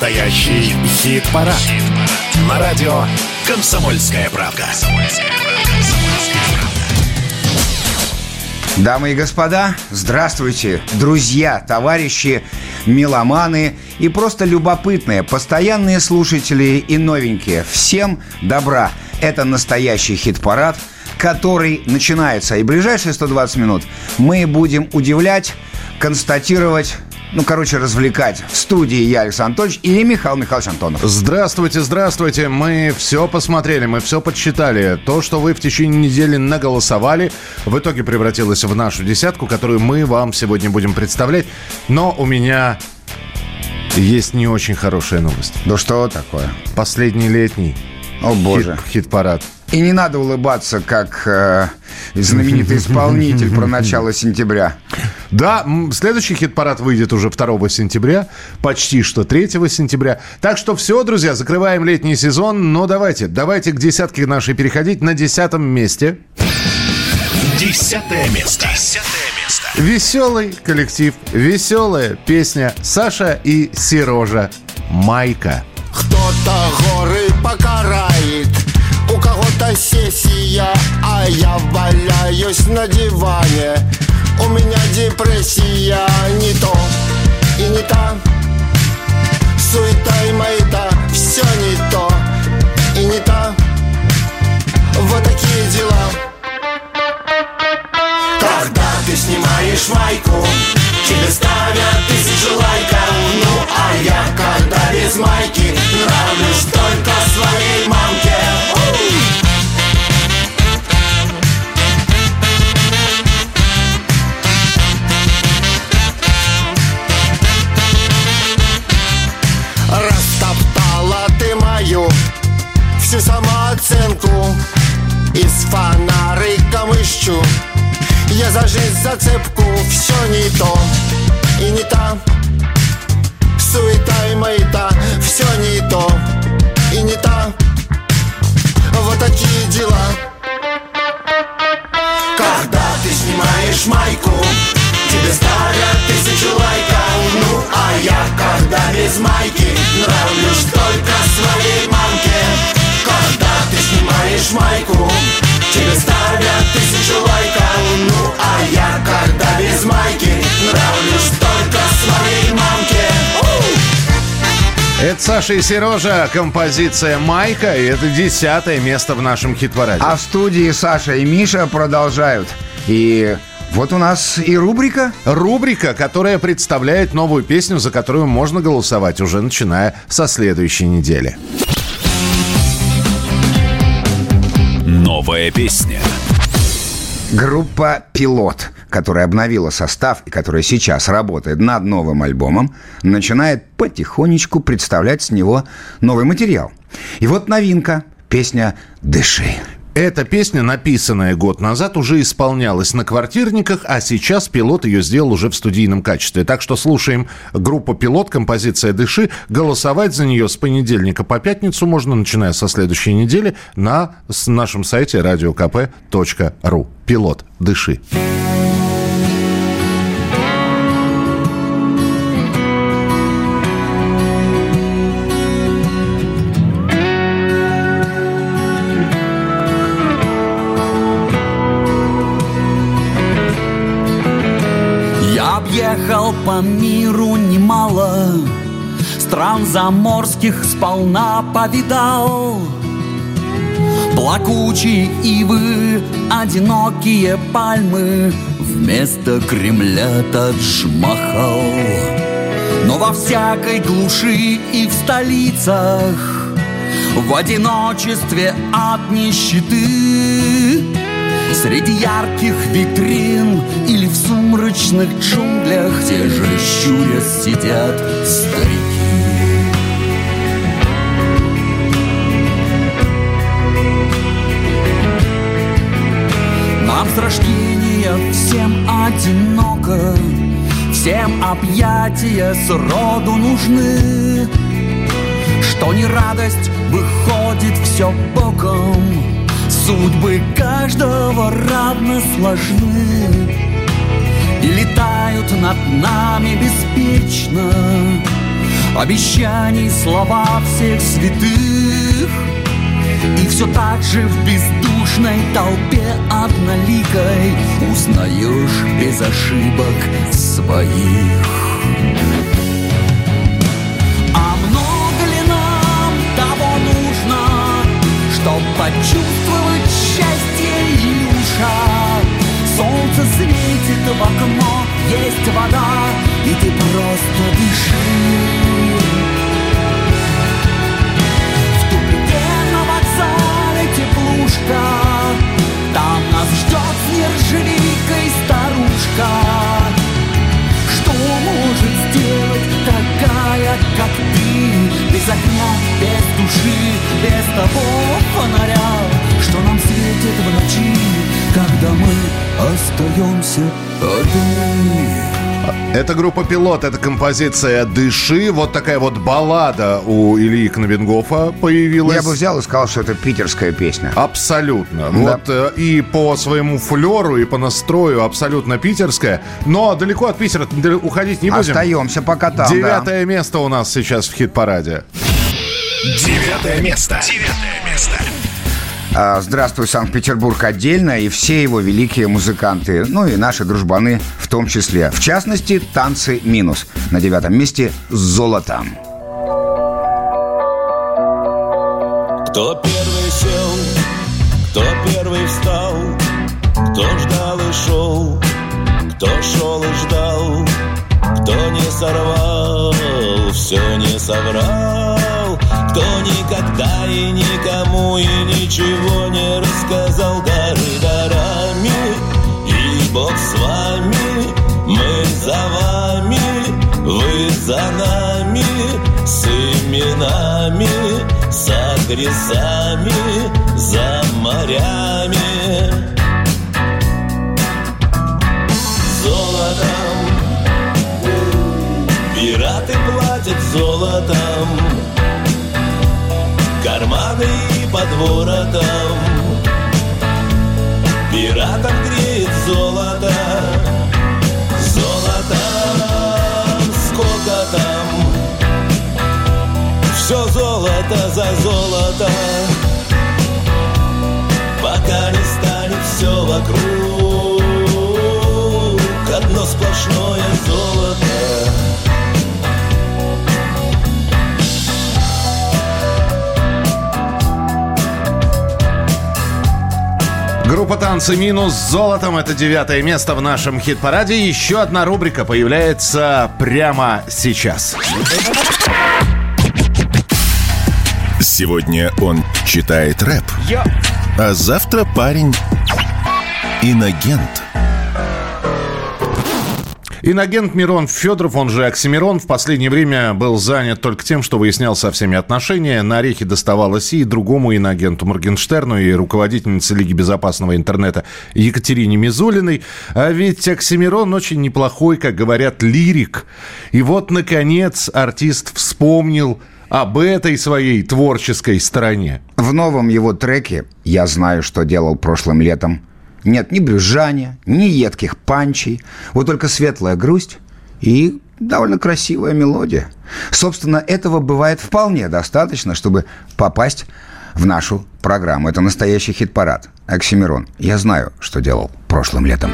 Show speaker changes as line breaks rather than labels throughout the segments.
Настоящий хит-парад. Хит На радио «Комсомольская правка».
Дамы и господа, здравствуйте, друзья, товарищи, меломаны и просто любопытные, постоянные слушатели и новенькие. Всем добра! Это настоящий хит-парад, который начинается. И ближайшие 120 минут мы будем удивлять, констатировать ну, короче, развлекать. В студии я, Александр Анатольевич, и Михаил Михайлович Антонов.
Здравствуйте, здравствуйте. Мы все посмотрели, мы все подсчитали. То, что вы в течение недели наголосовали, в итоге превратилось в нашу десятку, которую мы вам сегодня будем представлять. Но у меня есть не очень хорошая новость.
Да что такое?
Последний летний.
О, боже.
Хит, хит-парад.
И не надо улыбаться, как э, знаменитый исполнитель про начало сентября.
Да, следующий хит-парад выйдет уже 2 сентября, почти что 3 сентября. Так что все, друзья, закрываем летний сезон. Но давайте, давайте к десятке нашей переходить на десятом месте.
Десятое место. Десятое
место. Веселый коллектив, веселая песня Саша и Сережа. Майка.
Кто-то горы покарает, сессия, а я валяюсь на диване. У меня депрессия не то и не та. Суета и маята, все не то и не та. Вот такие дела. Когда ты снимаешь майку Тебе ставят тысячу лайков. Ну а я когда без майки Нравлюсь только своей мамке Из фонариком ищу Я за жизнь зацепку Все не то. И не та. Суета и маята Все не то. И не та. Вот такие дела. Когда ты снимаешь майку Тебе ставят тысячу лайков. Ну а я когда без майки Нравлюсь только своей ты снимаешь майку Тебе ставят тысячу лайков Ну а я когда без майки Нравлюсь только своей мамке
это Саша и Сережа, композиция «Майка», и это десятое место в нашем хит-параде.
А в студии Саша и Миша продолжают. И вот у нас и рубрика.
Рубрика, которая представляет новую песню, за которую можно голосовать уже начиная со следующей недели.
Песня.
Группа «Пилот», которая обновила состав и которая сейчас работает над новым альбомом, начинает потихонечку представлять с него новый материал. И вот новинка – песня «Дыши».
Эта песня, написанная год назад, уже исполнялась на квартирниках, а сейчас пилот ее сделал уже в студийном качестве. Так что слушаем группу «Пилот», композиция «Дыши». Голосовать за нее с понедельника по пятницу можно, начиная со следующей недели, на нашем сайте radiokp.ru. «Пилот», «Дыши».
Объехал по миру немало. Стран заморских сполна повидал. Плакучие ивы, одинокие пальмы Вместо Кремля Тадж-Махал Но во всякой глуши и в столицах В одиночестве от нищеты Среди ярких витрин или в сумрачных джунглях Те же щурясь сидят старики. Нам с рождения всем одиноко Всем объятия сроду нужны. Что не радость выходит все боком Судьбы каждого равно сложны И летают над нами беспечно. Обещаний слова всех святых. И все так же в бездушной толпе одноликой Узнаешь без ошибок своих почувствовать счастье Илюша Солнце светит в окно, есть вода И ты просто дыши. В тупике на вокзале теплушка. Там нас ждет с нержавейкой старушка. Что может сделать такая, как ты? Без огня, без души, без того фонаря Что нам светит в ночи, когда мы остаемся одни
Это группа «Пилот», это композиция «Дыши». Вот такая вот баллада у Ильи Кновенгофа появилась.
Я бы взял и сказал, что это питерская песня.
Абсолютно.
Да.
Вот э, и по своему флеру, и по настрою абсолютно питерская. Но далеко от Питера уходить не будем.
Остаемся пока там, да.
Девятое место у нас сейчас в хит-параде.
Девятое место. Девятое место.
А, Здравствуй, Санкт-Петербург отдельно и все его великие музыканты, ну и наши дружбаны в том числе. В частности, танцы минус. На девятом месте золото.
Кто первый сел, кто первый встал, кто ждал и шел, кто шел и ждал, кто не сорвал, все не соврал, кто никогда и никому и ничего не рассказал дары дарами, и Бог с вами, мы за вами, вы за нами, с именами, с адресами, за морями. Воротом. Пиратам греет золото, золотом, сколько там? Все золото за золото Пока не станет все вокруг
Группа «Танцы минус» с золотом. Это девятое место в нашем хит-параде. Еще одна рубрика появляется прямо сейчас.
Сегодня он читает рэп. А завтра парень инагент.
Инагент Мирон Федоров, он же Оксимирон, в последнее время был занят только тем, что выяснял со всеми отношения. На орехи доставалось и другому инагенту Моргенштерну, и руководительнице Лиги безопасного интернета Екатерине Мизулиной. А ведь Оксимирон очень неплохой, как говорят, лирик. И вот, наконец, артист вспомнил об этой своей творческой стороне.
В новом его треке «Я знаю, что делал прошлым летом» нет ни брюзжания, ни едких панчей, вот только светлая грусть и довольно красивая мелодия. Собственно, этого бывает вполне достаточно, чтобы попасть в нашу программу. Это настоящий хит-парад. Оксимирон, я знаю, что делал прошлым летом.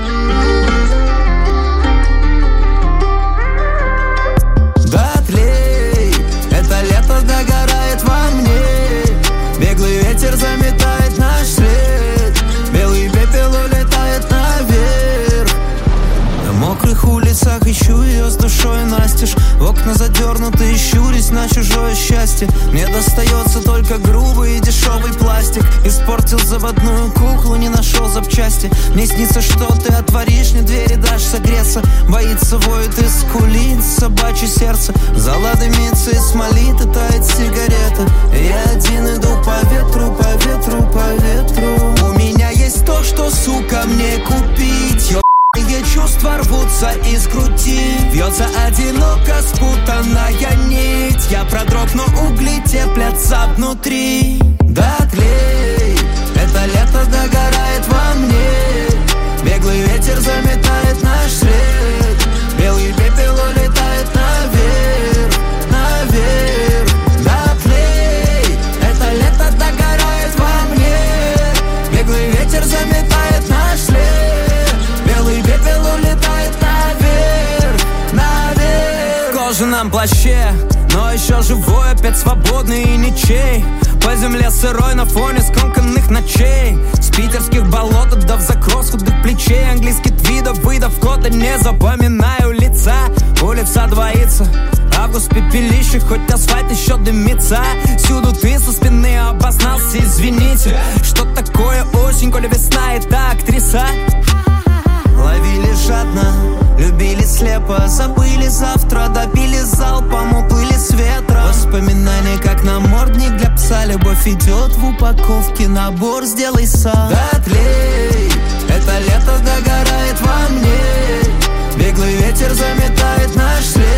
Улицах ищу ее с душой настежь. В окна задернуты и щурясь на чужое счастье. Мне достается только грубый и дешевый пластик. Испортил заводную куклу, не нашел запчасти. Мне снится, что ты отворишь, мне двери дашь согреться. Боится, воет и скулит собачье сердце. Зала дымится и смолит, и тает сигарета. Я один иду по ветру, по ветру, по ветру. У меня есть то, что, сука, мне купить Ебаные чувства рвутся из груди. Вьется одиноко спутанная нить. Я продрог, но угли теплятся внутри. Да тлей, это лето догорает во мне. Беглый ветер заметает Но еще живой, опять свободный и ничей. По земле сырой на фоне скомканных ночей. С питерских болот до в закрос худых плечей. Английский твидов, выдав кода, не запоминаю лица. Улица двоится, август пепелище Хоть асфальт еще дымится. Всюду ты со спины обознался, извините. Что такое осень, коли весна это актриса Ловили жадно, любили слепо Забыли завтра, добили залпом, уплыли с ветра. Воспоминания, как намордник для пса Любовь идет в упаковке, набор сделай сам. Да тлей, это лето догорает во мне Беглый ветер заметает наш след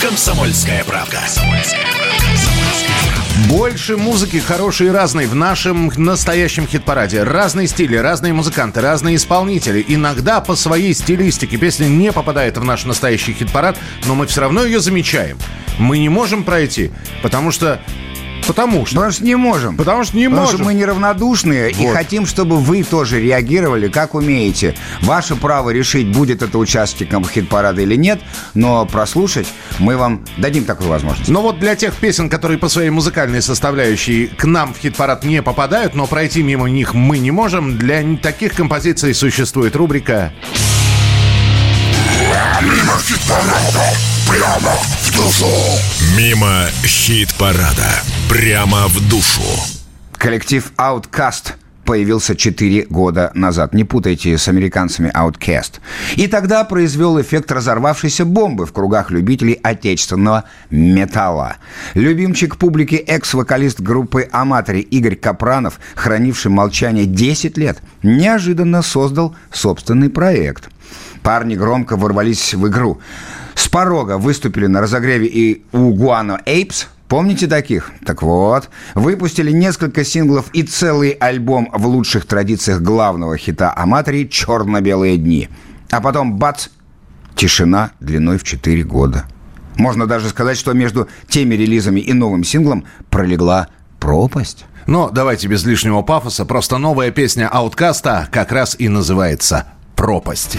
«Комсомольская правка».
Больше музыки хорошей и разной в нашем настоящем хит-параде. Разные стили, разные музыканты, разные исполнители. Иногда по своей стилистике песня не попадает в наш настоящий хит-парад, но мы все равно ее замечаем. Мы не можем пройти, потому что... Потому что...
Потому что не можем.
Потому что не
Потому
можем.
что мы неравнодушные и
Вот.
хотим, чтобы вы тоже реагировали, как умеете. Ваше право решить, будет это участником хит-парада или нет, но прослушать мы вам дадим такую возможность.
Но вот для тех песен, которые по своей музыкальной составляющей к нам в хит-парад не попадают, но пройти мимо них мы не можем, для таких композиций существует рубрика
Мимо хит-парада. Прямо в душу.
Коллектив Outcast появился 4 года назад. Не путайте с американцами Outcast. И тогда произвел эффект разорвавшейся бомбы в кругах любителей отечественного металла. Любимчик публики экс-вокалист группы Аматори Игорь Капранов, хранивший молчание 10 лет, неожиданно создал собственный проект. Парни громко ворвались в игру. С порога выступили на разогреве и у Гуано Эйпс, Помните таких? Так вот, выпустили несколько синглов и целый альбом в лучших традициях главного хита Аматори «Черно-белые дни». А потом бац, тишина длиной в 4 года. Можно даже сказать, что между теми релизами и новым синглом пролегла пропасть.
Но давайте без лишнего пафоса, просто новая песня Ауткаста как раз и называется «Пропасть».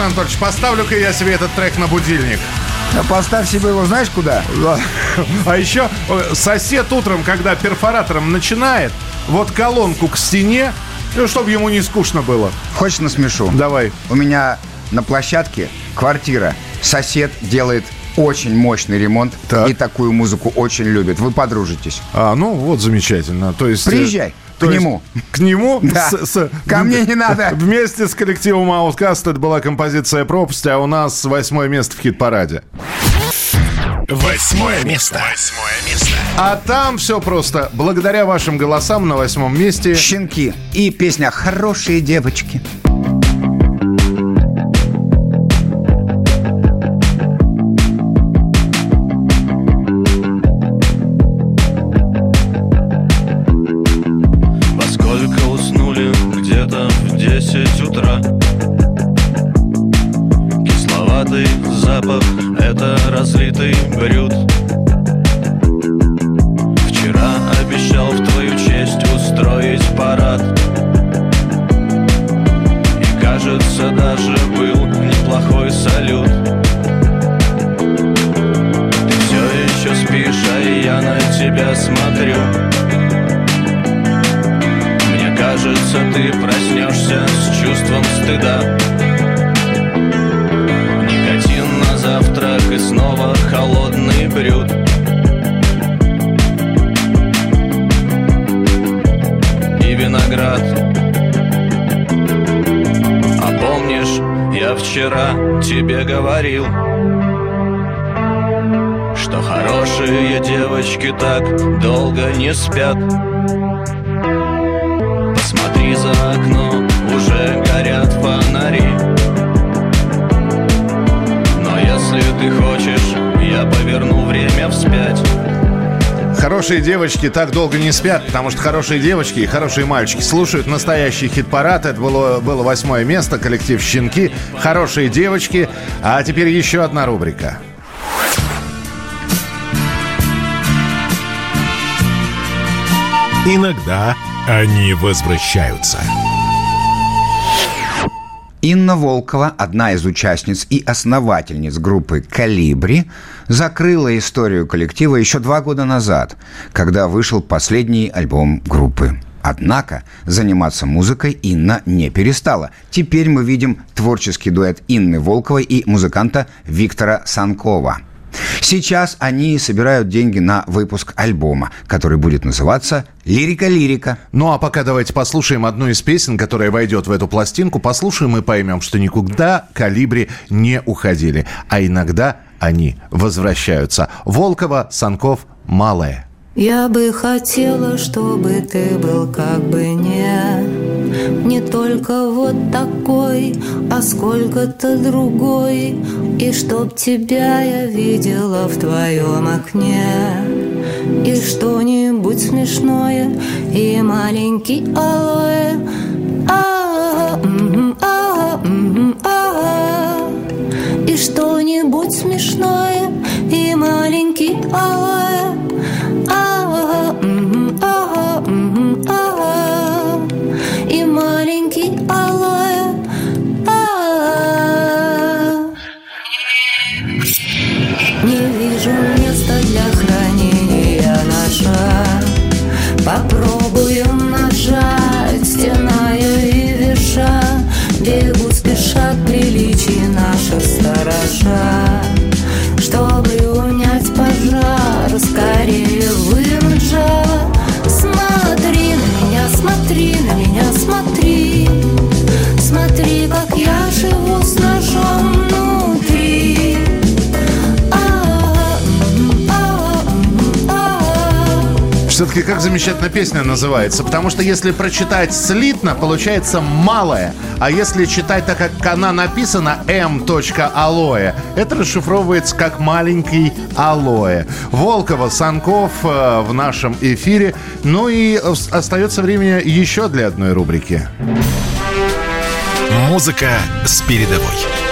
Знаешь, Анатольевич, поставлю-ка я себе этот трек на будильник.
А поставь себе его знаешь куда?
А еще э, сосед утром, когда перфоратором начинает, вот колонку к стене, ну, чтобы ему не скучно было.
Хочешь насмешу?
Давай.
У меня на площадке квартира. Сосед делает очень мощный ремонт
Так.
и такую музыку очень любит. Вы подружитесь.
А, ну вот замечательно. То есть... э,
Приезжай к
есть
нему.
К нему?
Да.
С- с-
Ко мне не надо.
Вместе с коллективом Outcast это была композиция «Пропасть», а у нас восьмое место в хит-параде.
Восьмое место. Восьмое место.
А там все просто. Благодаря вашим голосам на восьмом месте...
Щенки. И песня «Хорошие девочки».
Долго не спят Посмотри за окно, уже горят фонари Но если ты хочешь, я поверну время вспять
Хорошие девочки так долго не спят, потому что хорошие девочки и хорошие мальчики слушают настоящий хит-парад. Это было, было восьмое место, коллектив «Щенки». Хорошие девочки. А теперь еще одна рубрика.
Иногда они возвращаются.
Инна Волкова, одна из участниц и основательниц группы «Калибри», закрыла историю коллектива еще два года назад, когда вышел последний альбом группы. Однако заниматься музыкой Инна не перестала. Теперь мы видим творческий дуэт Инны Волковой и музыканта Виктора Санкова. Сейчас они собирают деньги на выпуск альбома, который будет называться «Лирика-лирика».
Ну а пока давайте послушаем одну из песен, которая войдет в эту пластинку. Послушаем и поймем, что никуда калибри не уходили. А иногда они возвращаются. Волкова, Санков, Малая.
Я бы хотела, чтобы ты был как бы не Не только вот такой, а сколько-то другой И чтоб тебя я видела в твоем окне. И что-нибудь смешное И маленький алоэ. А, а, а. И что-нибудь смешное И маленький алоэ try
Все-таки как замечательно песня называется. Потому что если прочитать слитно, получается малое. А если читать так, как она написана, m. алоэ, это расшифровывается как маленький алоэ. Волкова, Санков э, в нашем эфире. Ну и остается время еще для одной рубрики.
Музыка с передовой.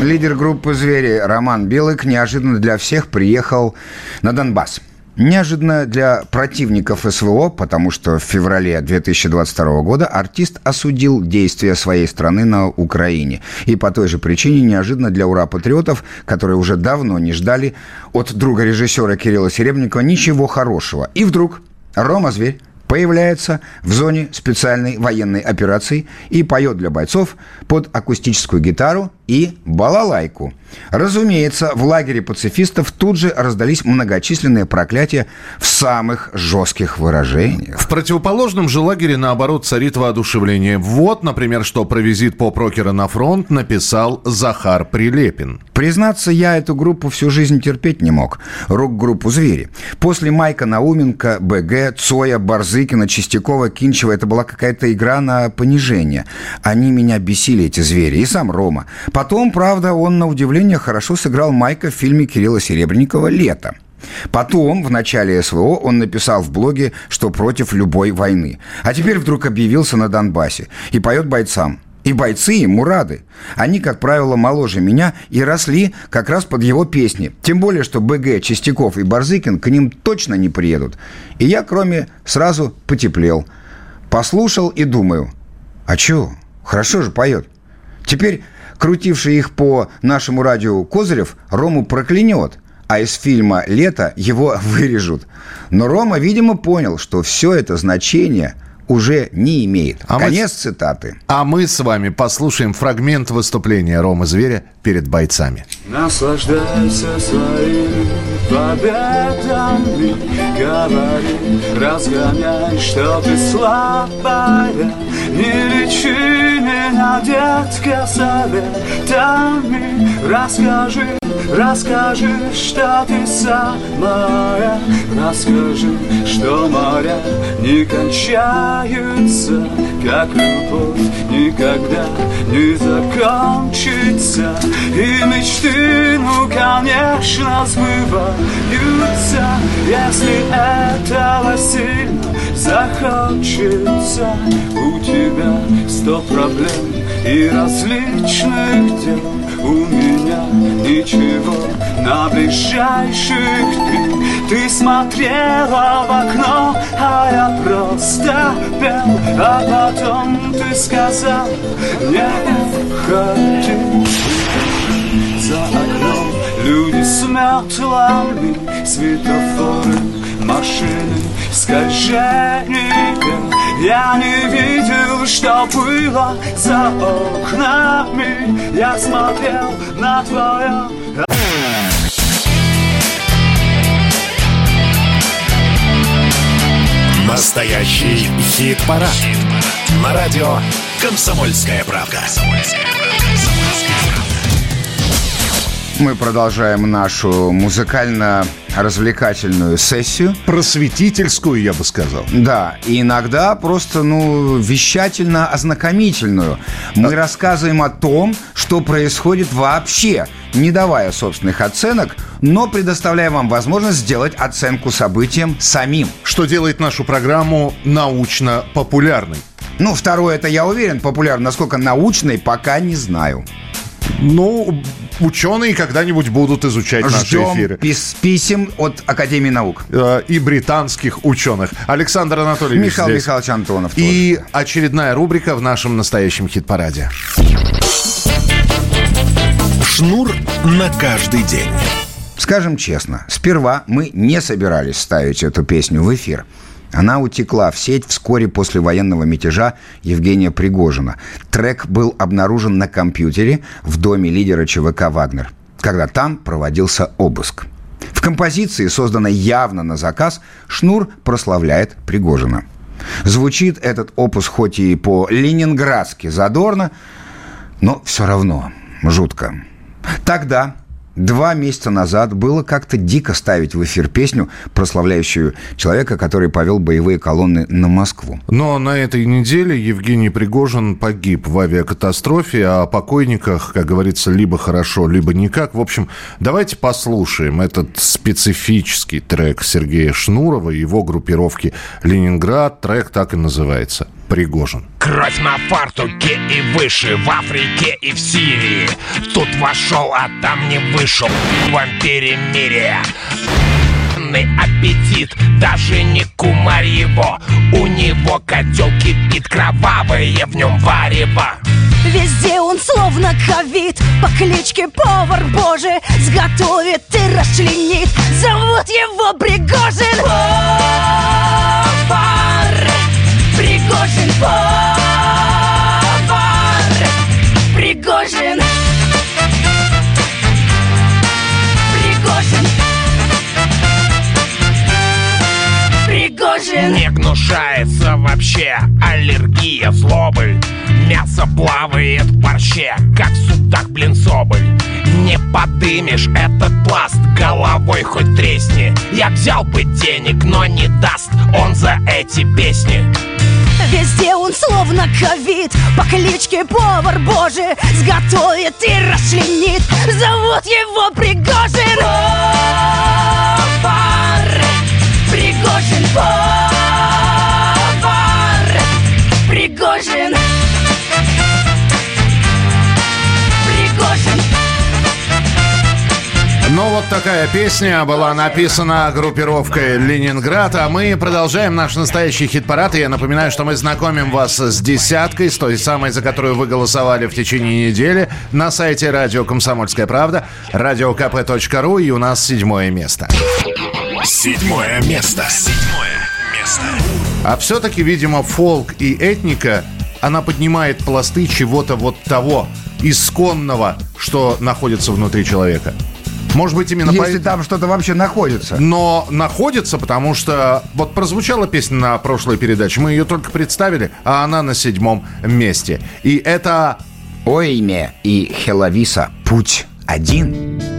Лидер группы «Звери» Роман Белык неожиданно для всех приехал на Донбасс. Неожиданно для противников СВО, потому что в феврале 2022 года артист осудил действия своей страны на Украине. И по той же причине неожиданно для ура-патриотов, которые уже давно не ждали от друга режиссера Кирилла Серебренникова ничего хорошего. И вдруг Рома Зверь появляется в зоне специальной военной операции и поет для бойцов под акустическую гитару и балалайку. Разумеется, в лагере пацифистов тут же раздались многочисленные проклятия в самых жестких выражениях.
В противоположном же лагере, наоборот, царит воодушевление. Вот, например, что про визит поп-рокера на фронт написал Захар Прилепин.
Признаться, я эту группу всю жизнь терпеть не мог. Рок-группу «Звери». После Майка Науменко, БГ, Цоя, Барзыкина, Чистякова, Кинчева это была какая-то игра на понижение. Они меня бесили, эти звери, и сам Рома. Потом, правда, он, на удивление, хорошо сыграл Майка в фильме Кирилла Серебренникова «Лето». Потом, в начале СВО, он написал в блоге, что против любой войны. А теперь вдруг объявился на Донбассе и поет бойцам. И бойцы ему рады. Они, как правило, моложе меня и росли как раз под его песни. Тем более, что БГ, Чистяков и Барзыкин к ним точно не приедут. И я, кроме, сразу потеплел. Послушал и думаю, а чё, хорошо же поет. Теперь крутивший их по нашему радио Козырев Рому проклянет, а из фильма «Лето» его вырежут. Но Рома, видимо, понял, что все это значение уже не имеет.
А мы
Конец
с-
цитаты.
А мы с вами послушаем фрагмент выступления Ромы Зверя перед бойцами.
Наслаждайся своими победами Говори, разгоняй, что ты слабая Не лечи меня, детка, советами Расскажи, расскажи, что ты самая. Расскажи, что моря не кончаются Как любовь никогда не закончится. И мечты, ну, конечно, сбываются Если этого сильно захочется. У тебя сто проблем и различных дел У меня ничего на ближайших три Ты смотрела в окно, а я просто пел. А потом ты сказал, не уходи за окном люди с метлами, светофоры, машины, скольжения. Я не видел, что было за окнами. Я смотрел на твое
Настоящий хит-парад. На радио «Комсомольская правда».
Мы продолжаем нашу музыкально-развлекательную сессию.
Просветительскую, я бы сказал.
Да, и иногда просто, ну, вещательно-ознакомительную. Мы рассказываем о том, что происходит вообще, не давая собственных оценок, но предоставляя вам возможность сделать оценку событиям самим.
Что делает нашу программу научно-популярной.
Ну, второе, это я уверен, популярно. Насколько научной, пока не знаю.
Ну, ученые когда-нибудь будут изучать наши
Ждем
эфиры.
пис- писем от Академии наук.
Э, И британских ученых. Александр Анатольевич
Михаил
здесь.
Михайлович Антонов тоже.
И очередная рубрика в нашем настоящем хит-параде.
Шнур на каждый день.
Скажем честно, сперва мы не собирались ставить эту песню в эфир. Она утекла в сеть вскоре после военного мятежа Евгения Пригожина. Трек был обнаружен на компьютере в доме лидера ЧВК «Вагнер», когда там проводился обыск. В композиции, созданной явно на заказ, Шнур прославляет Пригожина. Звучит этот опус хоть и по-ленинградски задорно, но все равно жутко. Тогда, два месяца назад, было как-то дико ставить в эфир песню, прославляющую человека, который повел боевые колонны на Москву.
Но на этой неделе Евгений Пригожин погиб в авиакатастрофе, а о покойниках, как говорится, либо хорошо, либо никак. В общем, давайте послушаем этот специфический трек Сергея Шнурова его группировки «Ленинград». Трек так и называется «Пригожин».
Кровь на фартуке и выше В Африке и в Сирии. Тут вошел, а там не вышел. В вампире мире. Ный аппетит, даже не кумарь его. У него котел кипит кровавое в нем варево.
Везде он словно ковид. По кличке Повар Божий Сготовит и расчленит. Зовут его Пригожин. Повар
Не гнушается вообще. Аллергия злобы Мясо плавает в борще, как судак, блин, соболь. Не подымешь этот пласт, головой хоть тресни. Я взял бы денег, но не даст он за эти песни.
Везде он словно ковид. По кличке Повар Божий Сготовит и расчленит. Зовут его Пригожин. Повар Пригожин Повар
Ну, вот такая песня была написана группировкой «Ленинград», а мы продолжаем наш настоящий хит-парад. И я напоминаю, что мы знакомим вас с десяткой, с той самой, за которую вы голосовали в течение недели, на сайте радио «Комсомольская правда», радиокп.ру, и у нас седьмое место.
Седьмое место. Седьмое место.
А все-таки, видимо, фолк и этника, она поднимает пласты чего-то вот того исконного, что находится внутри человека. Может быть, именно
Если
поэтому-
там что-то вообще находится.
Но находится, потому что вот прозвучала песня на прошлой передаче, мы ее только представили, а она на седьмом месте. И это
Ойме и Хеловиса «Путь один».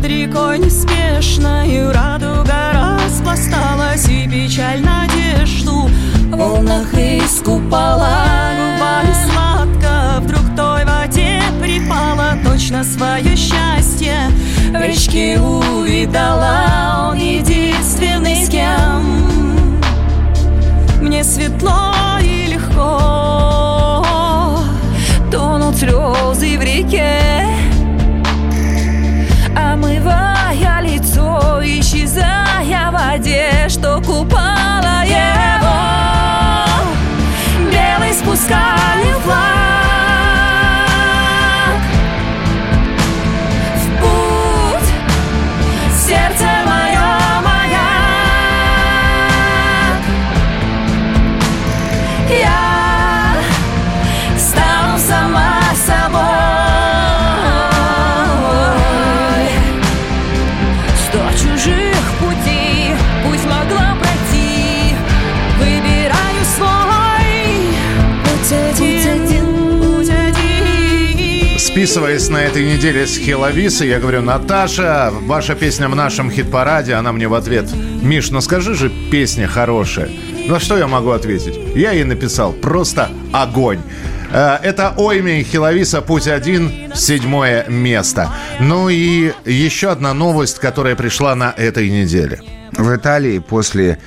Над
рекой неспешною радуга распласталась И печаль надежду. Волнах искупала Губами сладко. Вдруг той воде припала Точно свое счастье. В речке увидала Он единственный, с кем мне светло и легко. Тонут слезы в реке один
Списываясь на этой неделе с Хеловисой, я говорю, Наташа, ваша песня в нашем хит-параде, она мне в ответ, Миш, ну скажи же, песня хорошая. На что я могу ответить? Я ей написал, просто огонь. Э, Это Ойми Хиловиса «Путь один», седьмое место. Ну и еще одна новость, которая пришла на этой неделе.
В Италии после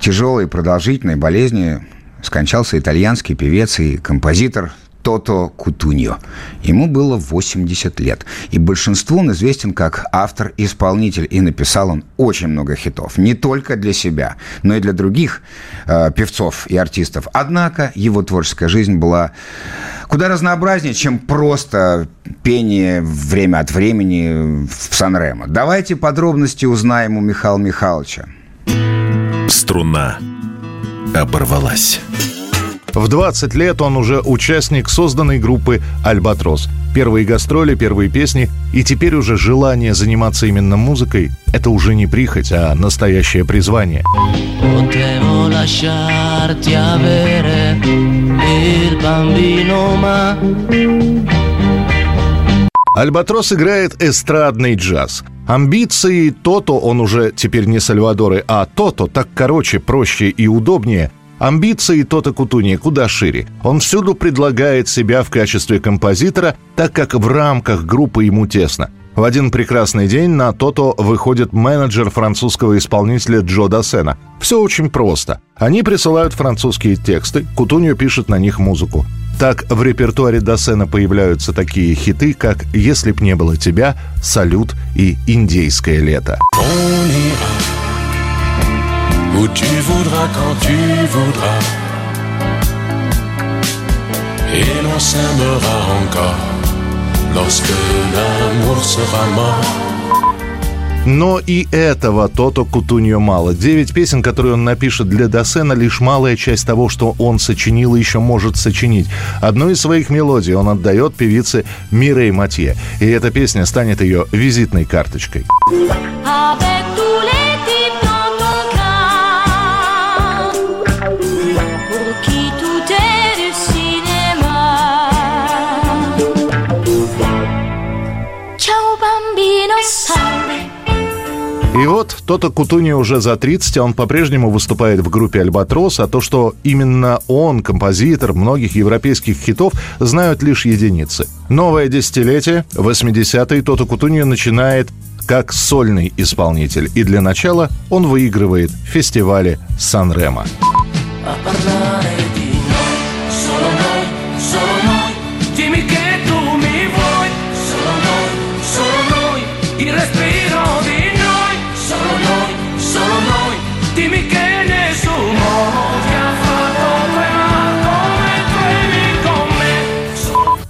тяжелой продолжительной болезни скончался итальянский певец и композитор Тото Кутуньо. Ему было 80 лет. И большинству он известен как автор-исполнитель. И написал он очень много хитов. Не только для себя, но и для других э, певцов и артистов. Однако его творческая жизнь была куда разнообразнее, чем просто пение время от времени в Сан-Ремо. Давайте подробности узнаем у Михаила Михайловича.
Струна оборвалась.
В 20 лет он уже участник созданной группы «Альбатрос». Первые гастроли, первые песни, и теперь уже желание заниматься именно музыкой – это уже не прихоть, а настоящее призвание. Альбатрос играет эстрадный джаз. Амбиции Тото, он уже теперь не Сальвадоры, а Тото, так короче, проще и удобнее. Амбиции Тото Кутуни куда шире. Он всюду предлагает себя в качестве композитора, так как в рамках группы ему тесно. В один прекрасный день на Тото выходит менеджер французского исполнителя Джо Досена. Все очень просто. Они присылают французские тексты, Кутуньо пишет на них музыку. Так в репертуаре Досена появляются такие хиты, как «Если б не было тебя», «Салют» и «Индейское лето».
Où tu voudras quand tu voudras Et l'on s'aimera encore Lorsque l'amour sera mort
Но и этого Тото Кутуньо мало. Девять песен, которые он напишет для Досена, лишь малая часть того, что он сочинил и еще может сочинить. Одну из своих мелодий он отдает певице Мирей Матье. И эта песня станет ее визитной карточкой.
Avec tous les
Вот Тото Кутуни уже за 30, а он по-прежнему выступает в группе «Альбатрос», а то, что именно он, композитор многих европейских хитов, знают лишь единицы. Новое десятилетие, 80-е, Тото Кутуни начинает как сольный исполнитель. И для начала он выигрывает фестивали Сан-Ремо.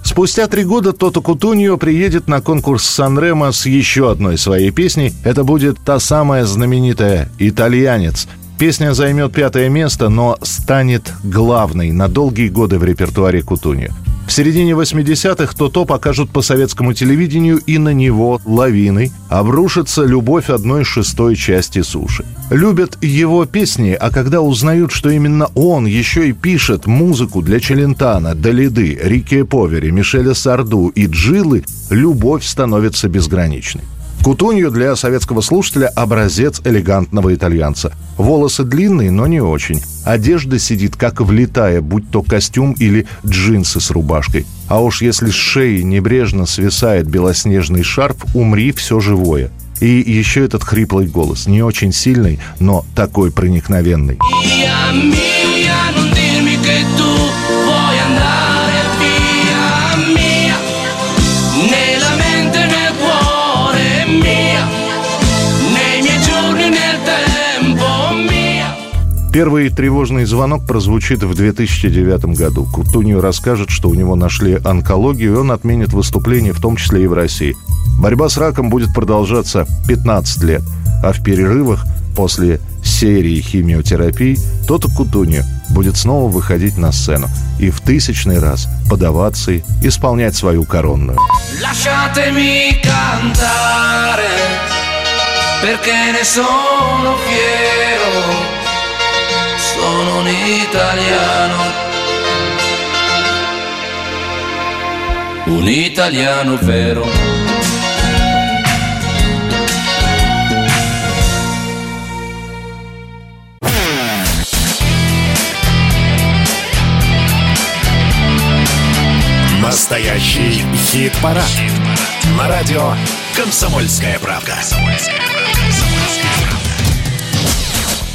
Спустя три года Тото Кутуньо приедет на конкурс Сан-Ремо с еще одной своей песней. Это будет та самая знаменитая «Итальянец». Песня займет пятое место, но станет главной на долгие годы в репертуаре Кутуньо. В середине 80-х Тото покажут по советскому телевидению, и на него, лавиной, обрушится любовь одной шестой части суши. Любят его песни, а когда узнают, что именно он еще и пишет музыку для Челентана, Далиды, Рике Повери, Мишеля Сарду и Джилы, любовь становится безграничной. Кутунью для советского слушателя образец элегантного итальянца. Волосы длинные, но не очень. Одежда сидит как влитая, будь то костюм или джинсы с рубашкой. А уж если с шеи небрежно свисает белоснежный шарф, умри все живое. И еще этот хриплый голос, не очень сильный, но такой проникновенный.
Mia,
Первый тревожный звонок прозвучит в 2009 году. Кутунью расскажет, что у него нашли онкологию, и он отменит выступление, в том числе и в России. Борьба с раком будет продолжаться 15 лет, а в перерывах после серии химиотерапий тот Кутунью будет снова выходить на сцену и в тысячный раз под овации исполнять свою коронную.
Perché ne sono fiero, sono un italiano, un italiano vero.
Настоящий хит-парад. На радио «Комсомольская правда».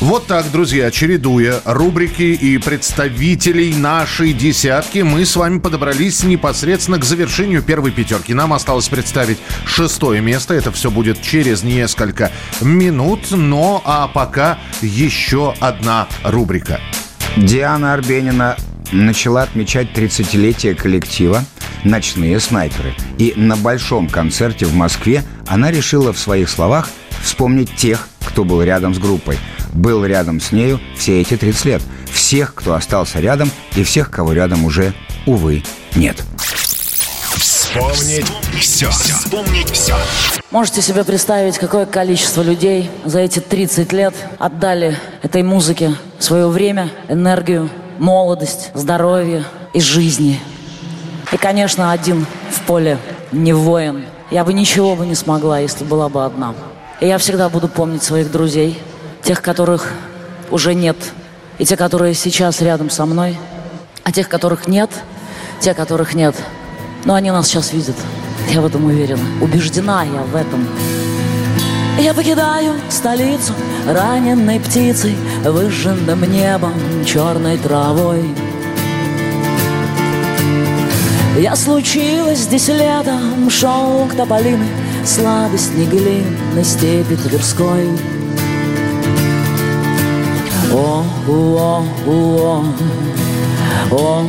Вот так, друзья, чередуя рубрики и представителей нашей десятки, мы с вами подобрались непосредственно к завершению первой пятерки. Нам осталось представить шестое место. Это все будет через несколько минут. Но а пока еще одна рубрика.
Диана Арбенина начала отмечать 30-летие коллектива «Ночные снайперы». И на большом концерте в Москве она решила в своих словах вспомнить тех, кто был рядом с группой. Был рядом с нею все эти 30 лет. Всех, кто остался рядом, и всех, кого рядом уже, увы, нет.
Вспомнить все. Вспомнить все.
Можете себе представить, какое количество людей за эти 30 лет отдали этой музыке свое время, энергию, молодость, здоровье и жизни. И, конечно, один в поле не воин. Я бы ничего бы не смогла, если была бы одна. И я всегда буду помнить своих друзей, тех, которых уже нет, и те, которые сейчас рядом со мной, а тех, которых нет, те, которых нет. Но они нас сейчас видят. Я в этом уверена. Убеждена я в этом. Я покидаю столицу раненной птицей, выжженным небом, черной травой. Я случилась здесь летом, шелк тополины, сладость неглинной степи Тверской. О, о, о, о, о,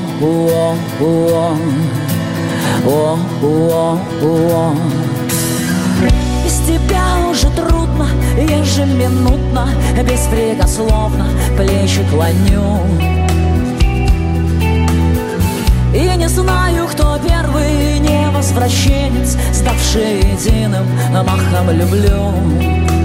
о, о, о, о. Без тебя уже трудно, ежеминутно, беспрекословно плечи клоню. И не знаю, кто первый невозвращенец, ставший единым махом люблю.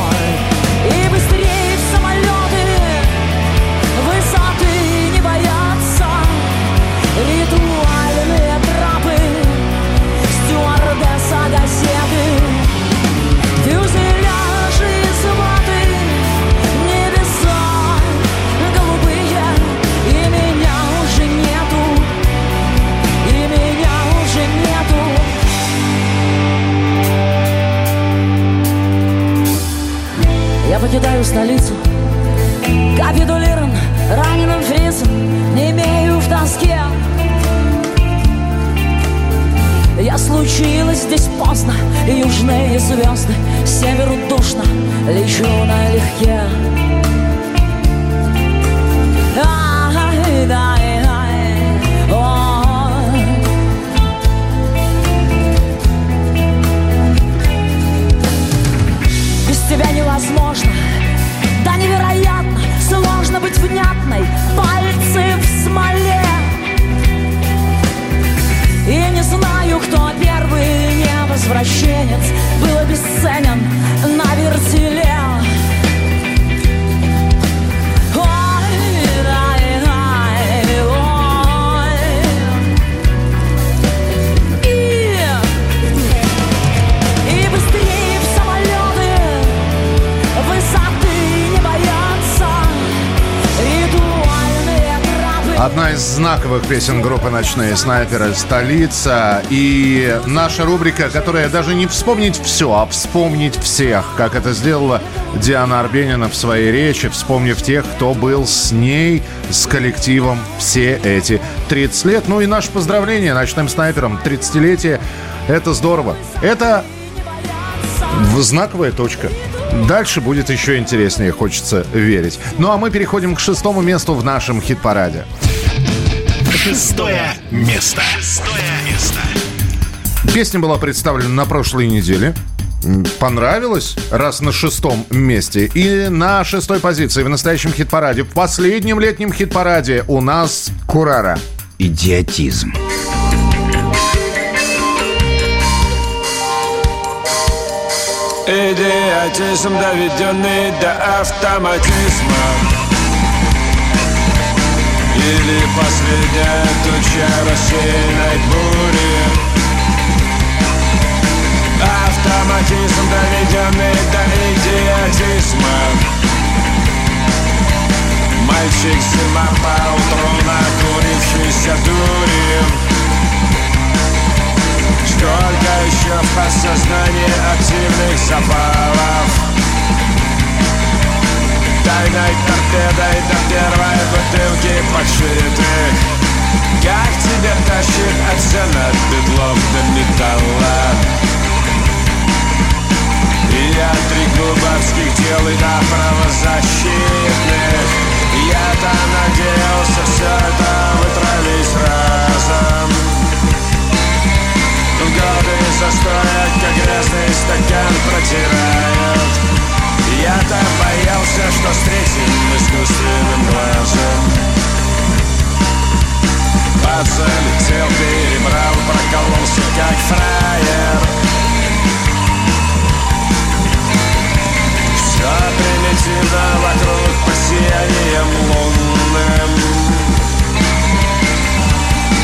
«Ночные снайперы» «Столица». И наша рубрика, которая даже не вспомнить все, а вспомнить всех, как это сделала Диана Арбенина в своей речи, вспомнив тех, кто был с ней, с коллективом все эти 30 лет. Ну и наше поздравление «Ночным снайперам» 30-летие. Это здорово. Это знаковая точка. Дальше будет еще интереснее, хочется верить. Ну а мы переходим к шестому месту в нашем хит-параде.
Шестое место. Шестое место.
Песня была представлена на прошлой неделе. Понравилось, раз на шестом месте. И на шестой позиции в настоящем хит-параде, в последнем летнем хит-параде у нас...
Курара. Идиотизм.
Идиотизм, доведенный до автоматизма Или последняя туча рассеянной бури. Автоматизм, доведенный до идиотизма. Мальчик зима поутру накурившийся дури. Сколько еще в подсознании активных запалов Тайной торпедой до первой бутылки подшитых Как тебе тащит от стен бедлов до металла? И от тригубовских дел и до правозащитных. Я-то надеялся все это вытравить разом. Годы застоя, как грязный стакан протирают Я-то боялся, что встретим искусственным глазом. Подзалетел, перебрал, прокололся, как фраер. Все примитивно вокруг под сиянием лунным.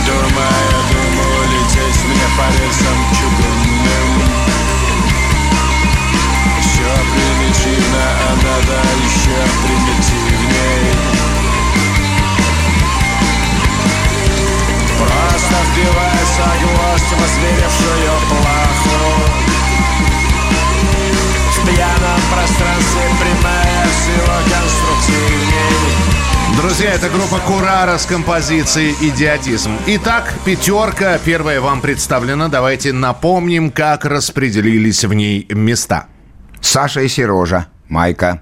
Дурмая думу лететь мне по рельсам чугунным Все примитивно, а еще примитивней Просто вбивается гвоздь в озверевшую плаху В пьяном пространстве прямая всего конструктивней
Друзья, это группа Курара с композицией «Идиотизм». Итак, пятерка. Первая вам представлена. Давайте напомним, как распределились в ней места.
Саша и Сережа. Майка.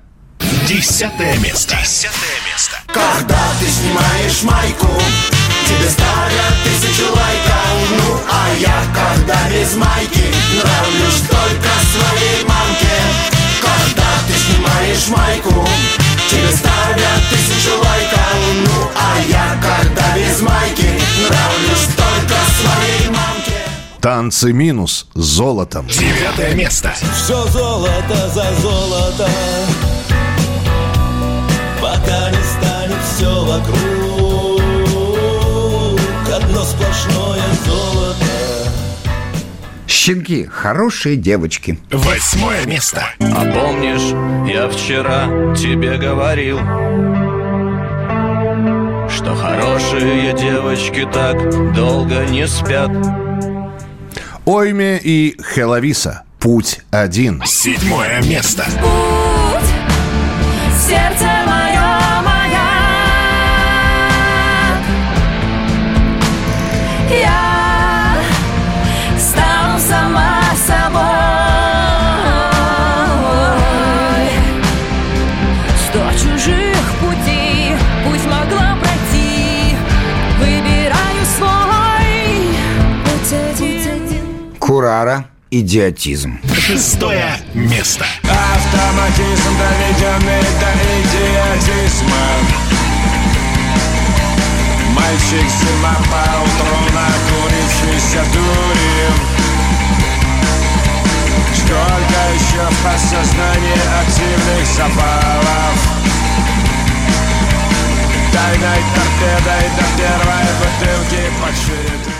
Десятое место.
Десятое место. Когда ты снимаешь майку, тебе ставят тысячу лайков. Ну а я, когда без майки, нравлюсь только своей мамке. Когда ты снимаешь майку, тебе ставят тысячу лайков. Ну а я, когда без майки,
Танцы минус с золотом.
Девятое место.
Все золото за золото Пока не станет все вокруг Одно сплошное золото
Щенки. Хорошие девочки.
Восьмое место.
А помнишь, я вчера тебе говорил Что хорошие девочки так долго не спят
Ойме и Хеловиса. Путь один.
Седьмое место.
Путь, сердце
Идиотизм.
Шестое место.
Автоматизм, доведенный до идиотизма Мальчик зима по утру накурившийся дури Сколько еще в подсознании активных запалов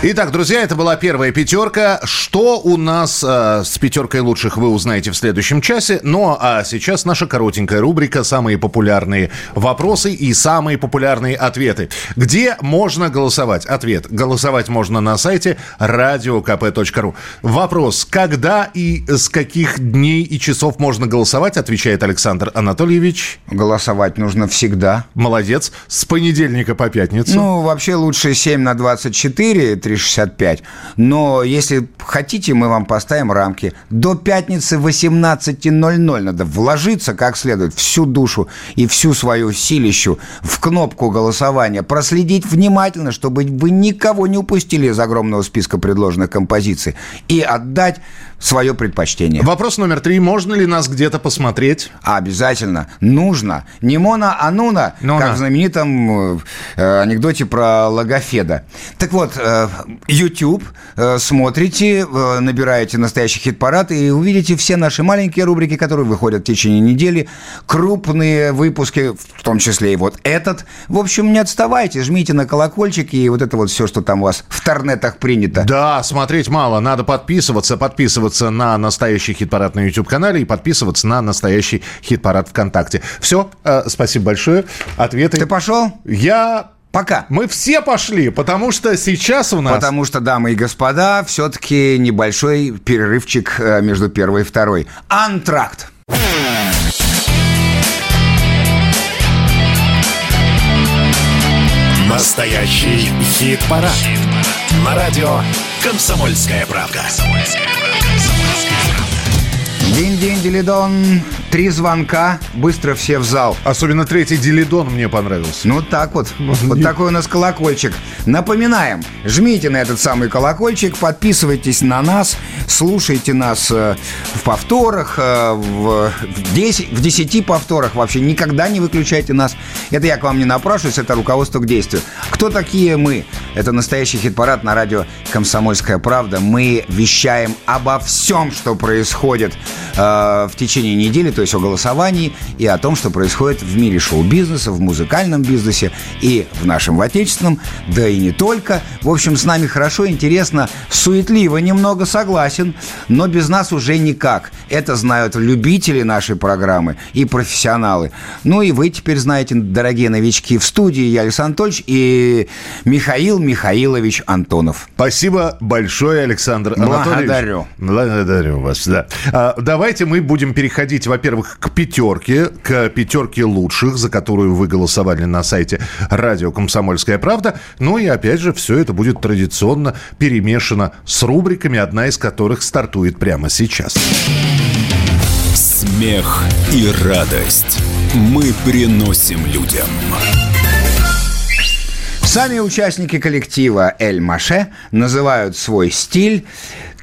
Итак, друзья, это была первая пятерка. Что у нас э, с пятеркой лучших вы узнаете в следующем часе. Ну а сейчас наша коротенькая рубрика «Самые популярные вопросы и самые популярные ответы». Где можно голосовать? Ответ. Голосовать можно на сайте radiokp.ru. Вопрос. Когда и с каких дней и часов можно голосовать? Отвечает Александр Анатольевич.
Голосовать нужно всегда.
Молодец. С понедельника по пятницу.
Ну, вообще лучше 7 на 24, 365. Но если хотите, мы вам поставим рамки. До пятницы 18.00 надо вложиться как следует всю душу и всю свою силищу в кнопку голосования. Проследить внимательно, чтобы вы никого не упустили из огромного списка предложенных композиций. И отдать свое предпочтение.
Вопрос номер три. Можно ли нас где-то посмотреть?
Обязательно. Нужно. Не мона, а нуна,
Нуна.
как в знаменитом э, анекдоте про логофеда. Так вот, э, YouTube э, смотрите, набираете настоящий хит-парад и увидите все наши маленькие рубрики, которые выходят в течение недели, крупные выпуски, в том числе и вот этот. В общем, не отставайте, жмите на колокольчик и вот это вот все, что там у вас в торнетах принято.
Да, смотреть мало. Надо подписываться, подписываться на настоящий хит-парад на YouTube-канале и подписываться на настоящий хит-парад ВКонтакте. Все, спасибо большое. Ответы.
Ты пошел?
Я...
Пока.
Мы все пошли, потому что сейчас у нас...
Потому что, дамы и господа, все-таки небольшой перерывчик э, между первой и второй. Антракт.
Настоящий хит-парад. На радио «Комсомольская правда».
День-день, делидон. Три звонка, быстро все в зал.
Особенно третий Делидон мне понравился.
Ну так вот. Вот такой у нас колокольчик. Напоминаем, жмите на этот самый колокольчик, подписывайтесь на нас, слушайте нас э, в повторах, э, в, в 10, в 10 повторах вообще. Никогда не выключайте нас. Это я к вам не напрашиваюсь, это руководство к действию. Кто такие мы? Это настоящий хит-парад на радио «Комсомольская правда». Мы вещаем обо всем, что происходит э, в течение недели, то есть о голосовании и о том, что происходит в мире шоу-бизнеса, в музыкальном бизнесе и в нашем в отечественном, да и не только. В общем, с нами хорошо, интересно, суетливо, немного согласен, но без нас уже никак. Это знают любители нашей программы и профессионалы. Ну и вы теперь знаете, дорогие новички, в студии я Александр Анатольевич и Михаил Михаилович Антонов.
Спасибо большое, Александр Анатольевич.
Благодарю.
Благодарю вас, да. А, давайте мы будем переходить, во-первых, к пятерке, к пятерке лучших, за которую вы голосовали на сайте радио «Комсомольская правда». Ну и, опять же, все это будет традиционно перемешано с рубриками, одна из которых стартует прямо сейчас.
Смех и радость мы приносим людям.
Сами участники коллектива «Эль Маше» называют свой стиль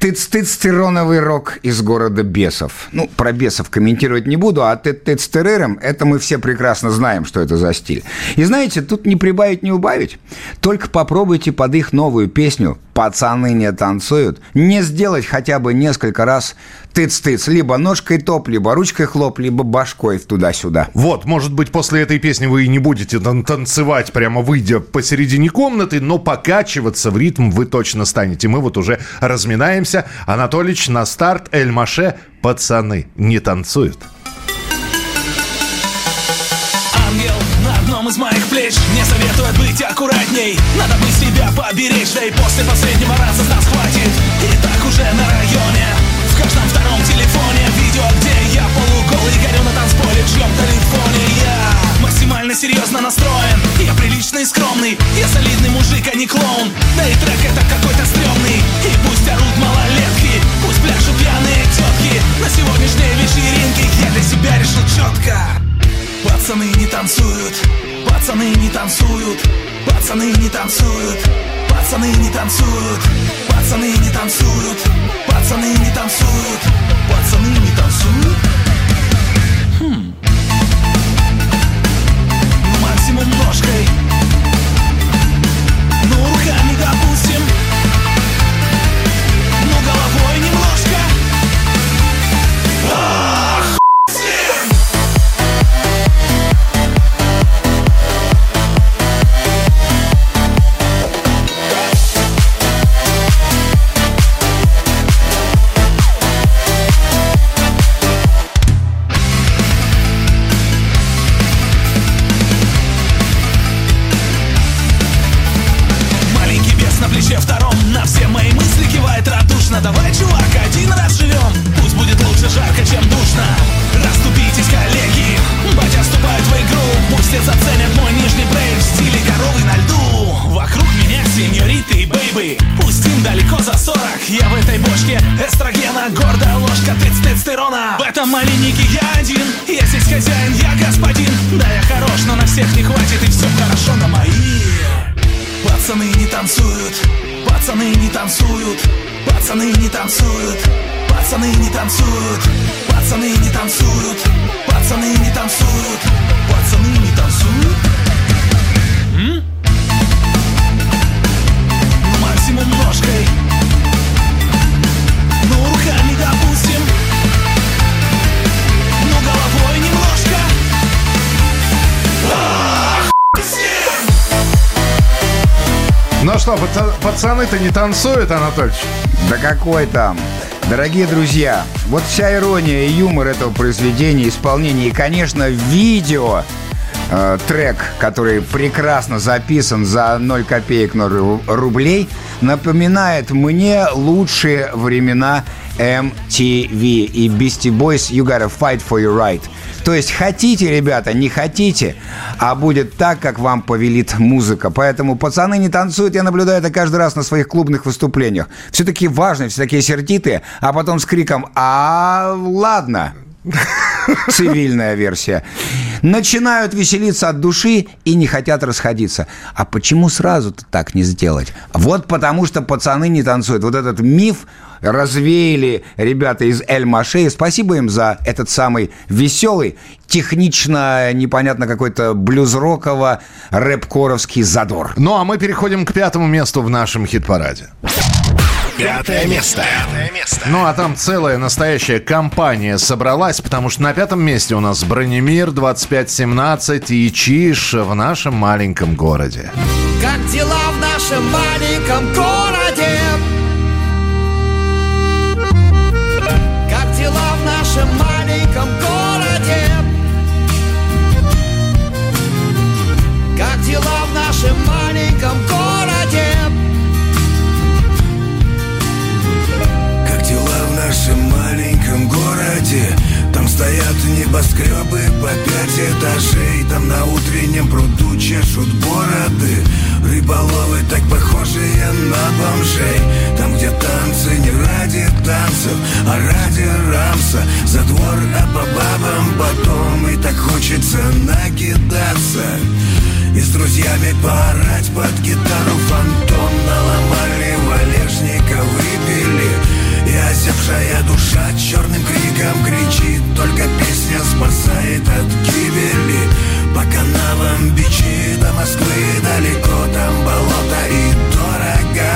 тыц-тыц-тироновый рок из города бесов. Ну, про бесов комментировать не буду, а тыц-тыц-тырыром – это мы все прекрасно знаем, что это за стиль. И знаете, тут не прибавить, не убавить. Только попробуйте под их новую песню «Пацаны не танцуют» не сделать хотя бы несколько раз тыц-тыц. Либо ножкой топ, либо ручкой хлоп, либо башкой туда-сюда.
Вот, может быть, после этой песни вы и не будете тан- танцевать, прямо выйдя посередине комнаты, но покачиваться в ритм вы точно станете. Мы вот уже разминаемся. Анатолич, на старт, Эль Маше, пацаны не танцуют.
Ангел на одном из моих плеч Мне советует быть аккуратней Надо бы себя поберечь Да и после последнего раза нас хватит И так уже на районе В каждом втором телефоне Видео, где я полуголый Горю на танцполе в чьем-то литфоне Я максимально серьезно настроен. Я приличный и скромный. Я солидный мужик, а не клоун. Да и трек это какой-то стрёмный. И пусть орут малолетки Пусть пляшут пьяные тетки. На сегодняшней вечеринке Я для себя решил четко Пацаны не танцуют, пацаны не танцуют, пацаны не танцуют, пацаны не танцуют, пацаны не танцуют, пацаны не танцуют, пацаны не танцуют. Хм. Ну максимум ножкой, танцуют,
Анатольевич?
Да какой там? Дорогие друзья, вот вся ирония и юмор этого произведения, исполнение и, конечно, видео, э, трек, который прекрасно записан за 0 копеек 0 ру- рублей, напоминает мне лучшие времена MTV и Beastie Boys You Gotta Fight For Your Right. То есть хотите, ребята, не хотите, а будет так, как вам повелит музыка. Поэтому пацаны не танцуют, я наблюдаю это каждый раз на своих клубных выступлениях. Все такие важные, все такие сердитые, а потом с криком «А, ладно!» Цивильная версия. Начинают веселиться от души и не хотят расходиться. А почему сразу-то так не сделать? Вот потому что пацаны не танцуют. Вот этот миф развеяли ребята из Эль Маше. И спасибо им за этот самый веселый, технично, непонятно какой-то блюз-роково, рэп-коровский задор.
Ну а мы переходим к пятому месту в нашем хит-параде.
Пятое место.
Ну, а там целая настоящая компания собралась, потому что на пятом месте у нас Бронемир 2517 и Чиш в нашем маленьком городе.
Как дела в нашем маленьком городе?
Небоскребы по пять этажей Там на утреннем пруду чешут бороды. Рыболовы так похожие на бомжей. Там, где танцы не ради танцев, а ради рамса. За двор, а по бабам потом И так хочется накидаться. И с друзьями поорать под гитару фантом. Наломали валежника, озябшая душа черным криком кричит. Только песня спасает от гибели. По канавам бичи до Москвы далеко Там болото и дорого.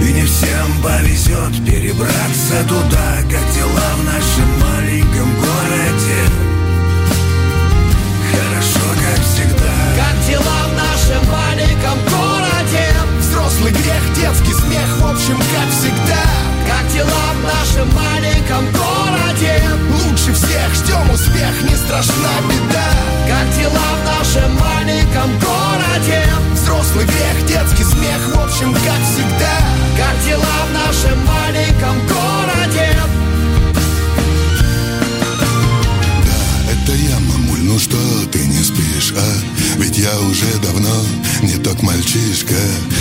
И не всем повезет перебраться туда Как дела в нашем маленьком городе. Хорошо, как всегда.
Как дела в нашем маленьком городе?
Взрослый грех, детский смех, в общем, как всегда
Как дела в нашем маленьком городе?
Лучше всех ждем успех, не страшна беда
Как дела в нашем маленьком городе?
Взрослый грех, детский смех, в общем, как всегда
Как дела в нашем маленьком городе?
Это я, мамуль, ну что ты не спишь, а? Ведь я уже давно не тот мальчишка.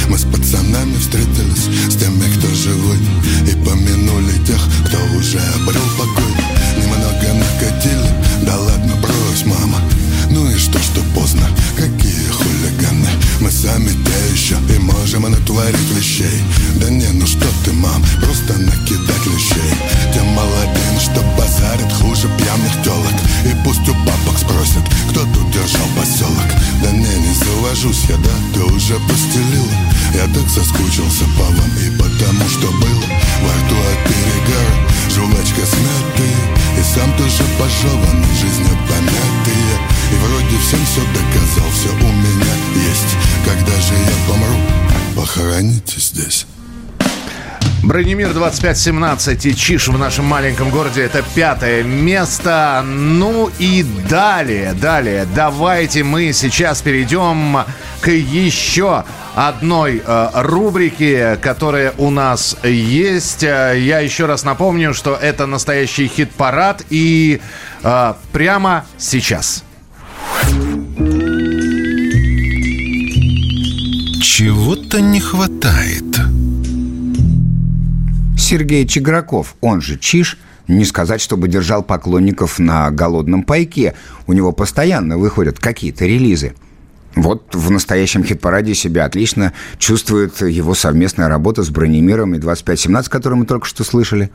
Мы с пацанами встретились, с теми, кто живой И помянули тех, кто уже обрел покой. Немного накатили, да ладно, брось, мама. Ну и что, что поздно, какие хулиганы Мы сами те еще и можем натворить вещей. Да не, ну что ты, мам, просто накидать лещей. Тем молодым, что базарит хуже пьяных телок И пусть у бабок спросят, кто тут держал поселок Да не, не завожусь я, да, ты уже постелила Я так соскучился по вам и потому, что было Во рту от перегара, жвачка смятая И сам тоже пожеванный, жизнью помятые И вроде всем все доказал, все у меня есть Когда же я помру, похороните здесь
Бронемир 2517 и Чиш в нашем маленьком городе это пятое место. Ну и далее, далее, давайте мы сейчас перейдем к еще одной э, рубрике, которая у нас есть. Э, Я еще раз напомню, что это настоящий хит-парад и э, прямо сейчас.
Чего-то не хватает.
Сергей Чиграков, он же Чиш, не сказать, чтобы держал поклонников на голодном пайке. У него постоянно выходят какие-то релизы. Вот в настоящем хит-параде себя отлично чувствует его совместная работа с Бронемиром и 2517, которую мы только что слышали.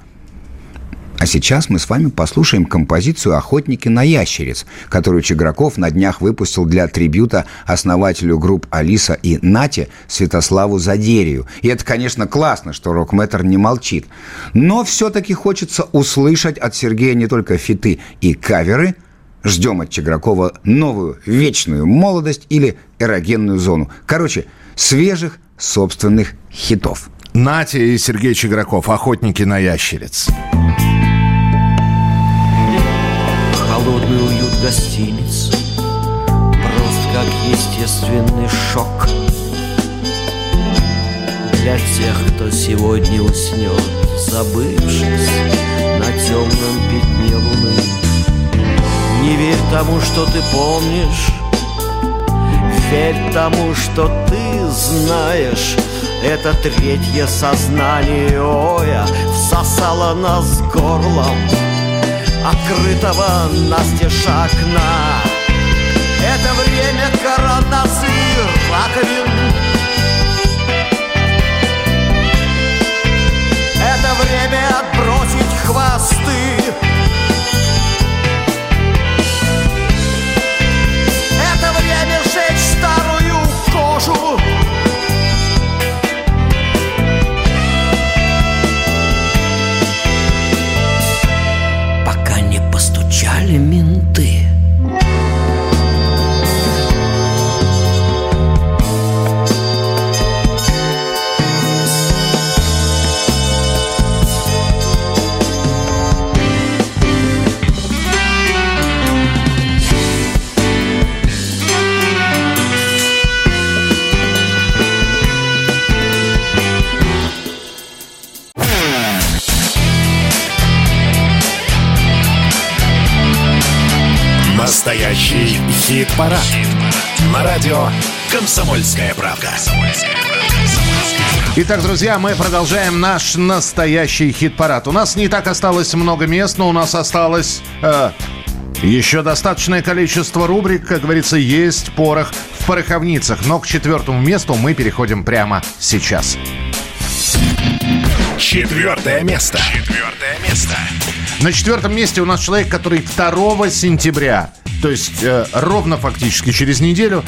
А сейчас мы с вами послушаем композицию «Охотники на ящериц», которую Чиграков на днях выпустил для трибюта основателю групп «Алиса» и «Нате» Святославу Задерию. И это, конечно, классно, что рок-мэтр не молчит. Но все-таки хочется услышать от Сергея не только фиты и каверы, Ждем от Чигракова новую вечную молодость или эрогенную зону. Короче, свежих собственных хитов.
Натя и Сергей Чиграков, охотники на ящериц.
Холодный уют гостиниц. Прост как естественный шок. Для тех, кто сегодня уснет Забывшись на темном пятне луны. Не верь тому, что ты помнишь. Верь тому, что ты знаешь. Это третье сознание Оя Всосало нас горлом Открытого настежь окна. Это время коронаций раковин Это время отбросить хвосты. Это время сжечь старую кожу
Хит-парад. На радио «Комсомольская правка».
Итак, друзья, мы продолжаем наш настоящий хит-парад. У нас не так осталось много мест, но у нас осталось э, еще достаточное количество рубрик. Как говорится, есть порох в пороховницах. Но к четвертому месту мы переходим прямо сейчас.
Четвертое место. Четвертое место.
На четвертом месте у нас человек, который 2 сентября, то есть э, ровно фактически через неделю,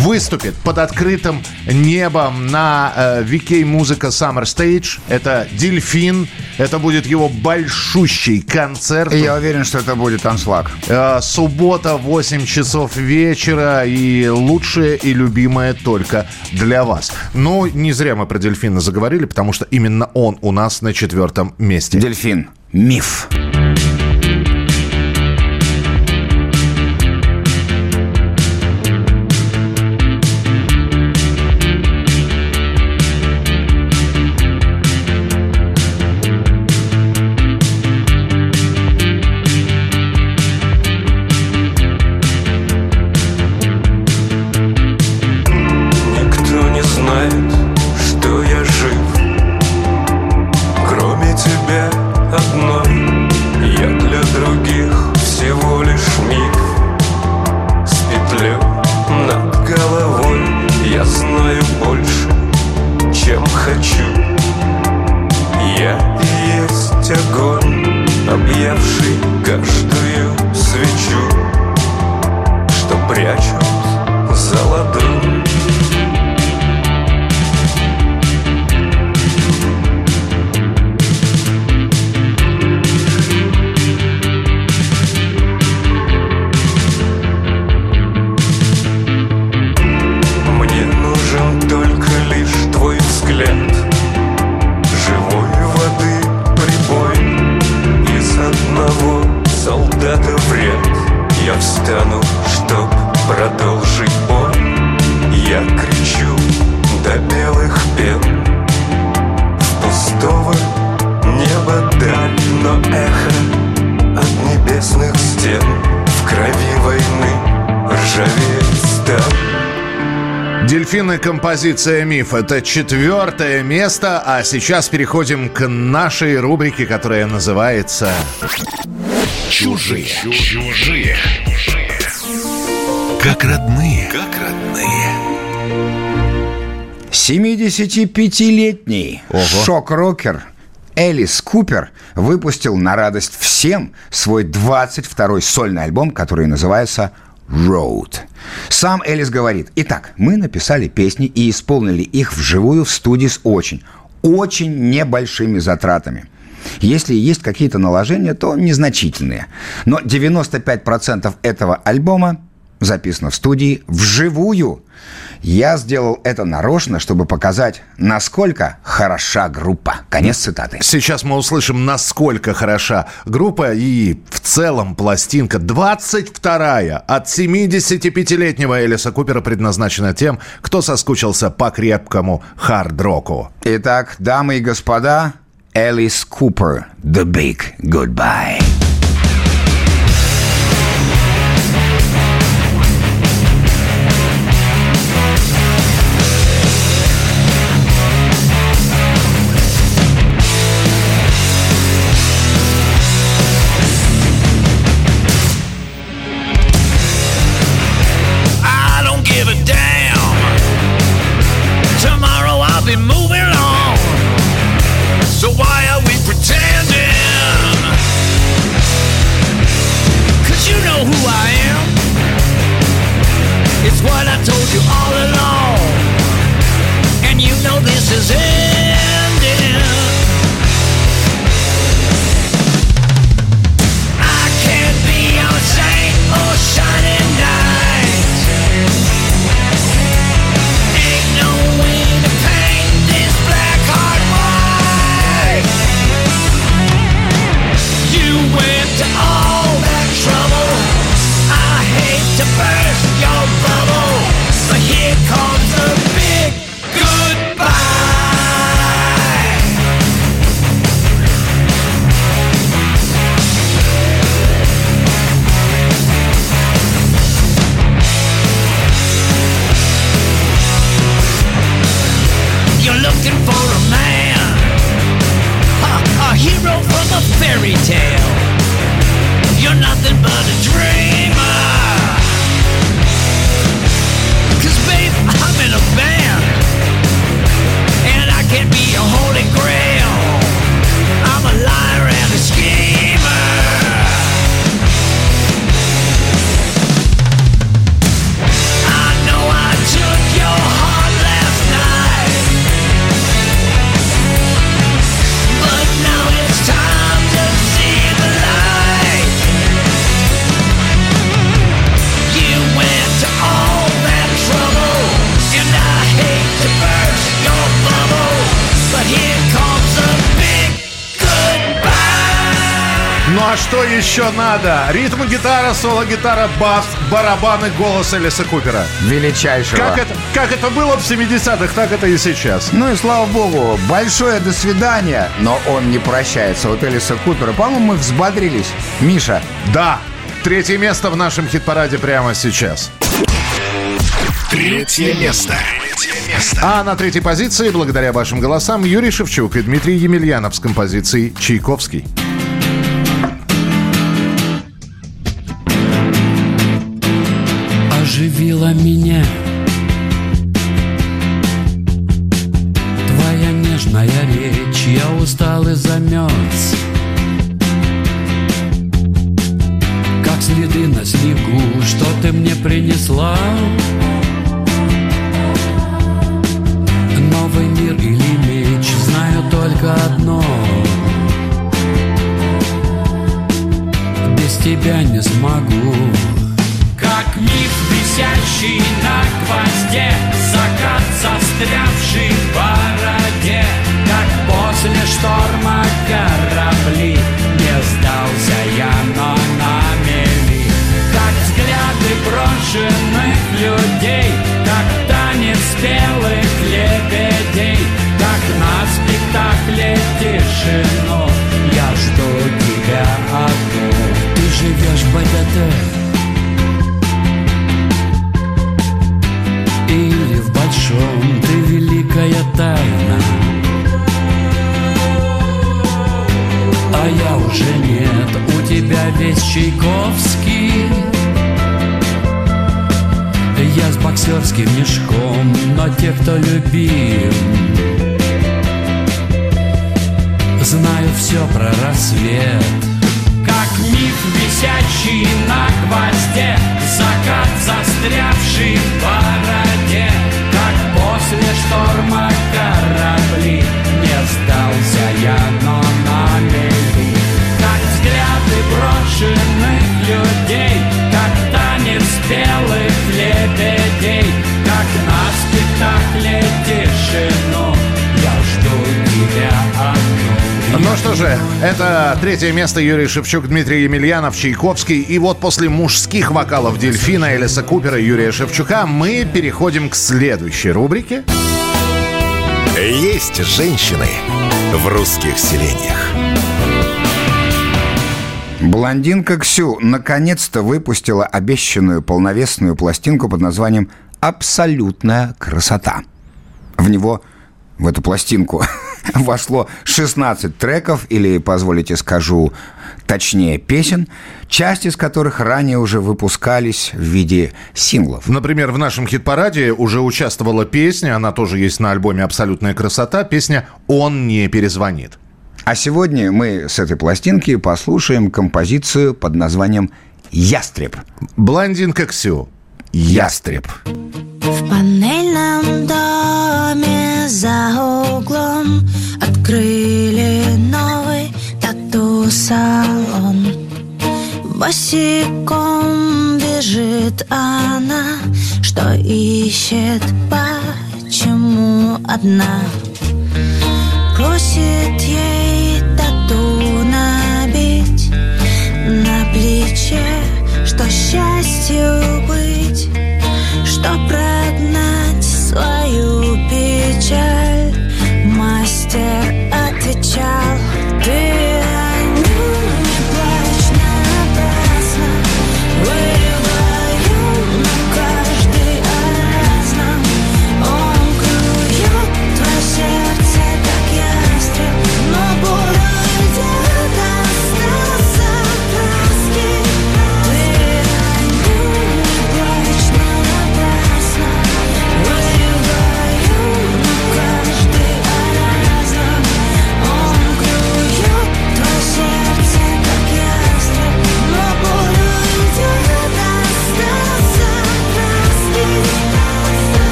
выступит под открытым небом на э, VK Музыка Summer Stage. Это «Дельфин». Это будет его большущий концерт.
И я уверен, что это будет аншлаг.
Э, суббота, 8 часов вечера. И лучшее и любимое только для вас. Но не зря мы про «Дельфина» заговорили, потому что именно он у нас на четвертом месте.
«Дельфин» — миф.
Дельфины композиция «Миф» — это четвертое место, а сейчас переходим к нашей рубрике, которая называется
Чужие. Чужие. Как родные. Как родные.
75-летний шок-рокер Элис Купер выпустил на радость всем свой 22-й сольный альбом, который называется Road. Сам Элис говорит, итак, мы написали песни и исполнили их вживую в студии с очень, очень небольшими затратами. Если есть какие-то наложения, то незначительные. Но 95% этого альбома записано в студии вживую. Я сделал это нарочно, чтобы показать, насколько хороша группа. Конец цитаты.
Сейчас мы услышим, насколько хороша группа и в целом пластинка 22-я от 75-летнего Элиса Купера предназначена тем, кто соскучился по крепкому хард-року.
Итак, дамы и господа, Элис Купер, The Big Goodbye.
Что еще надо? Ритм гитара, соло-гитара, бас, барабаны, голос Элиса Купера.
Величайшего.
Как это, как это было в 70-х, так это и сейчас.
Ну и слава богу, большое до свидания. Но он не прощается. Вот Элиса Купера. По-моему, мы взбодрились. Миша.
Да. Третье место в нашем хит-параде прямо сейчас.
Третье место.
А на третьей позиции, благодаря вашим голосам, Юрий Шевчук и Дмитрий Емельянов с композицией «Чайковский». Третье место Юрий Шевчук, Дмитрий Емельянов, Чайковский. И вот после мужских вокалов Дельфина, Элиса Купера, Юрия Шевчука мы переходим к следующей рубрике.
Есть женщины в русских селениях.
Блондинка Ксю наконец-то выпустила обещанную полновесную пластинку под названием «Абсолютная красота». В него, в эту пластинку, вошло 16 треков, или, позволите скажу, точнее, песен, часть из которых ранее уже выпускались в виде синглов.
Например, в нашем хит-параде уже участвовала песня, она тоже есть на альбоме «Абсолютная красота», песня «Он не перезвонит».
А сегодня мы с этой пластинки послушаем композицию под названием «Ястреб».
Блондинка Ксю.
«Ястреб».
В панельном доме за углом Открыли новый тату-салон. Босиком бежит она Что ищет, почему одна. Просит ей тату набить На плече, что счастью быть Что прогнать свою печаль. Мастер отвечал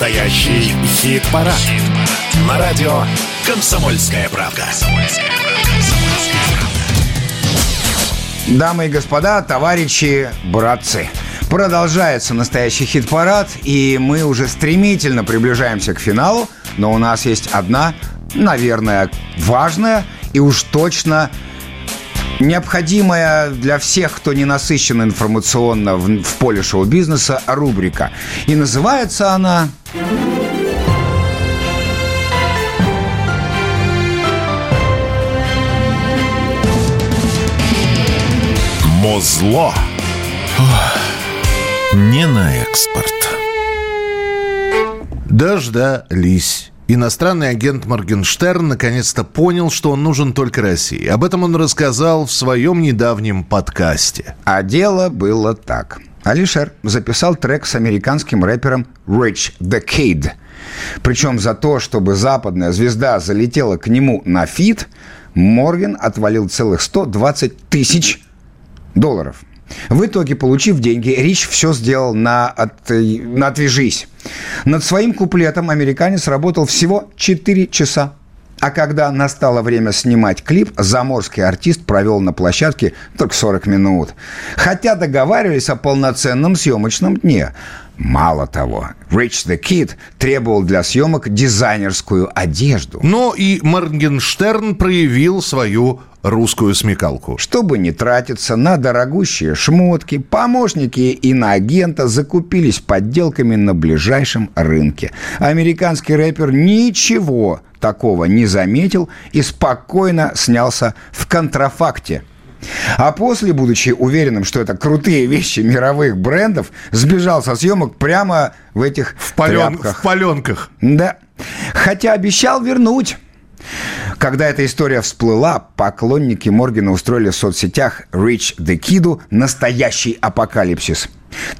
Настоящий хит-парад. На радио «Комсомольская правда».
Дамы и господа, товарищи, братцы. Продолжается настоящий хит-парад, и мы уже стремительно приближаемся к финалу, но у нас есть одна, наверное, важная и уж точно необходимая для всех, кто не насыщен информационно в, в поле шоу-бизнеса, рубрика. И называется она...
Мозло. Не на экспорт.
Дождались. Иностранный агент Моргенштерн наконец-то понял, что он нужен только России. Об этом он рассказал в своем недавнем подкасте.
А дело было так. Алишер записал трек с американским рэпером Rich the Kid. Причем за то, чтобы западная звезда залетела к нему на feat, Морген отвалил целых 120 тысяч долларов. В итоге, получив деньги, Рич все сделал на, от, на «Отвяжись». Над своим куплетом американец работал всего 4 часа. А когда настало время снимать клип, заморский артист провел на площадке только 40 минут. Хотя договаривались о полноценном съемочном дне. Мало того, Rich the Kid требовал для съемок дизайнерскую одежду.
Но и Моргенштерн проявил свою русскую смекалку.
Чтобы не тратиться на дорогущие шмотки, помощники и на агента закупились подделками на ближайшем рынке. Американский рэпер ничего такого не заметил и спокойно снялся в контрафакте. А после, будучи уверенным, что это крутые вещи мировых брендов, сбежал со съемок прямо в этих
В, пален-
тряпках.
в паленках.
Да. Хотя обещал вернуть. Когда эта история всплыла, поклонники Моргена устроили в соцсетях Rich the Kid настоящий апокалипсис.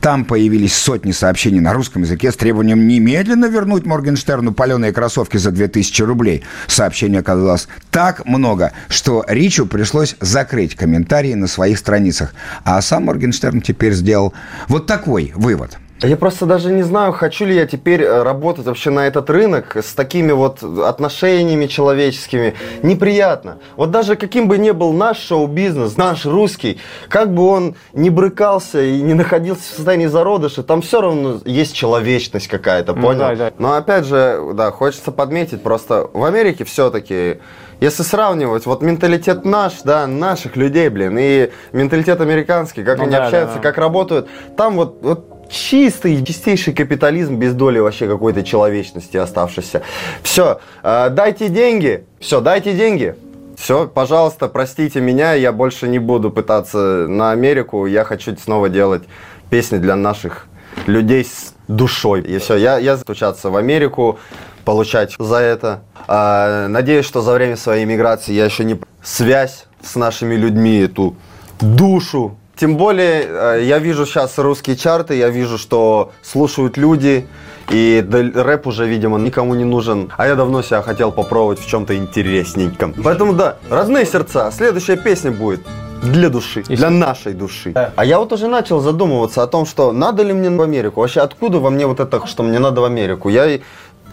Там появились сотни сообщений на русском языке с требованием немедленно вернуть Моргенштерну паленые кроссовки за 2000 рублей. Сообщений оказалось так много, что Ричу пришлось закрыть комментарии на своих страницах. А сам Моргенштерн теперь сделал вот такой вывод –
Я просто даже не знаю, хочу ли я теперь э, работать вообще на этот рынок с такими вот отношениями человеческими. Неприятно. Вот даже каким бы ни был наш шоу-бизнес, наш русский, как бы он не брыкался и не находился в состоянии зародыша, там все равно есть человечность какая-то,
Ну
понял?
да, да.
Но опять же, да, хочется подметить, просто в Америке все-таки, если сравнивать, вот менталитет наш, да, наших людей, блин, и менталитет американский, как
Ну
они
да,
общаются,
да.
как работают, там вот, вот чистый, чистейший капитализм без доли вообще какой-то человечности оставшейся. Все, дайте деньги, все, дайте деньги. Все, пожалуйста, простите меня, я больше не буду пытаться на Америку, я хочу снова делать песни для наших людей с душой. И все, я, я стучаться в Америку, получать за это. А, надеюсь, что за время своей миграции я еще не связь с нашими людьми, эту душу. Тем более, э, я вижу сейчас русские чарты, я вижу, что слушают люди, и рэп уже, видимо, никому не нужен. А я давно себя хотел попробовать в чем-то интересненьком. Поэтому да, родные сердца. Следующая песня будет для души, для нашей души. А я вот уже начал задумываться о том, что надо ли мне в Америку. Вообще, откуда во мне вот это, что мне надо в Америку? Я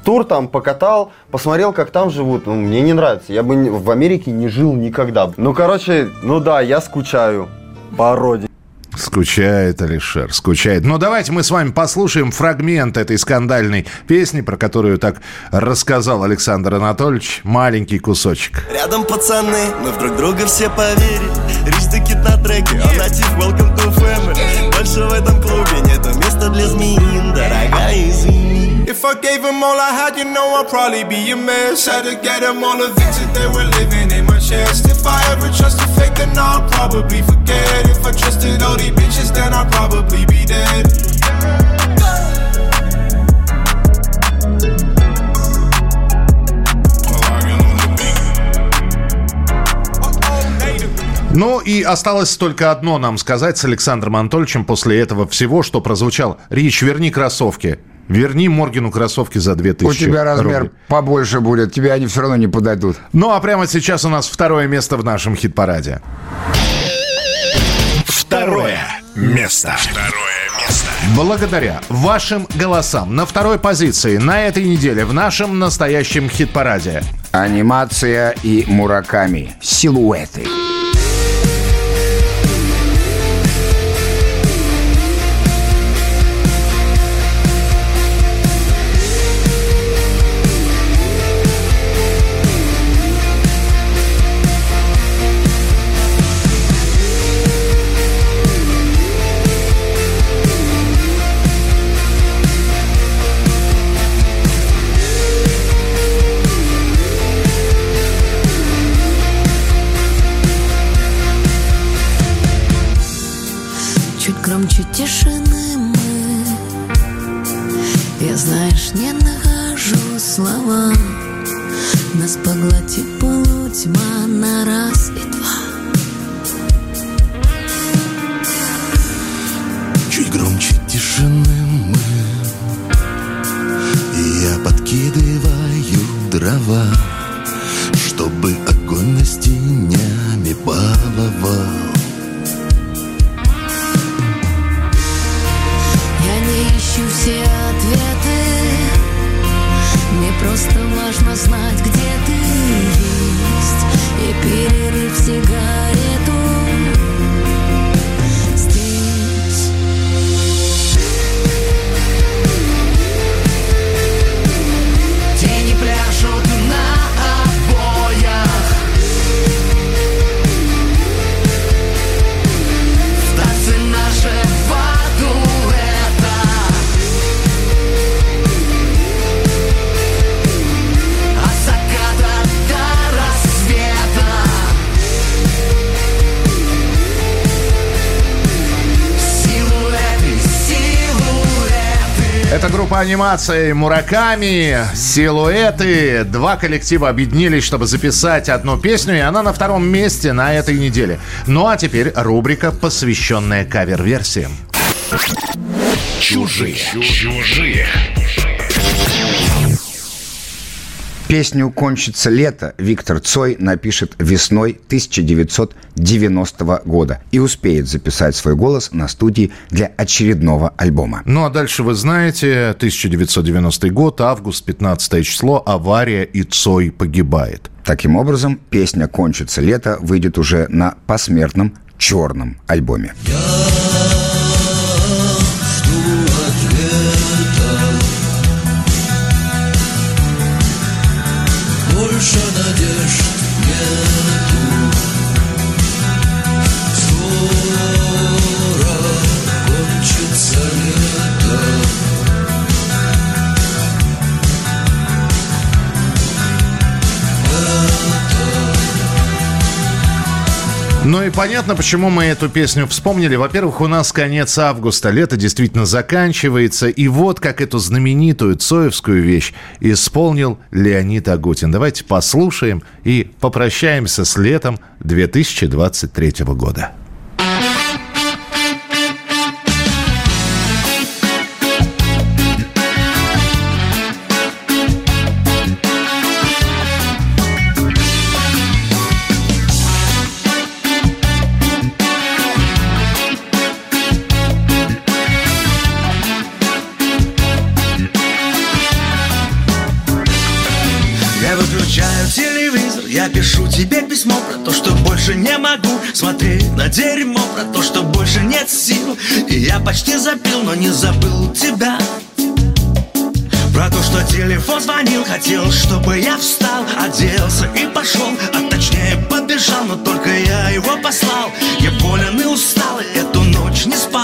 тур там покатал, посмотрел, как там живут. Ну, мне не нравится. Я бы в Америке не жил никогда. Ну, короче, ну да, я скучаю по родине.
Скучает Алишер, скучает. Но давайте мы с вами послушаем фрагмент этой скандальной песни, про которую так рассказал Александр Анатольевич. Маленький кусочек.
Рядом пацаны, мы в друг друга все the Kid на треке, он натив Welcome to family Больше в этом клубе нету места для змеин Дорогая, извини
If I gave them all I had, you know I'd probably be a mess. Had to get them all evicted, they were living chest. If I ever trusted fake, then I'll probably forget. If I trusted all these bitches, then I'd probably be dead.
Ну и осталось только одно нам сказать с Александром Анатольевичем после этого всего, что прозвучало. Рич, верни кроссовки. Верни Моргину кроссовки за 2000
У тебя размер
рублей.
побольше будет, тебе они все равно не подойдут.
Ну а прямо сейчас у нас второе место в нашем хит-параде.
Второе место. Второе место.
Благодаря вашим голосам на второй позиции на этой неделе в нашем настоящем хит-параде.
Анимация и Мураками. Силуэты.
Чуть громче тишины мы. Я, знаешь, не нахожу слова. Нас поглотит полутьма на раз и два.
Чуть громче тишины мы. И я подкидываю дрова
анимации Мураками, Силуэты. Два коллектива объединились, чтобы записать одну песню, и она на втором месте на этой неделе. Ну а теперь рубрика, посвященная кавер-версиям.
Чужие. Чужие.
Песню «Кончится лето» Виктор Цой напишет весной 1990 года и успеет записать свой голос на студии для очередного альбома.
Ну а дальше вы знаете, 1990 год, август, 15 число, авария и Цой погибает.
Таким образом, песня «Кончится лето» выйдет уже на посмертном черном альбоме.
Больше
Ну и понятно, почему мы эту песню вспомнили. Во-первых, у нас конец августа, лето действительно заканчивается. И вот как эту знаменитую цоевскую вещь исполнил Леонид Агутин. Давайте послушаем и попрощаемся с летом 2023 года.
Могу смотреть на дерьмо Про то, что больше нет сил. И я почти запил, но не забыл тебя. Про то, что телефон звонил, хотел, чтобы я встал Оделся и пошел, а точнее побежал Но только я его послал. Я болен и устал, и эту ночь не спал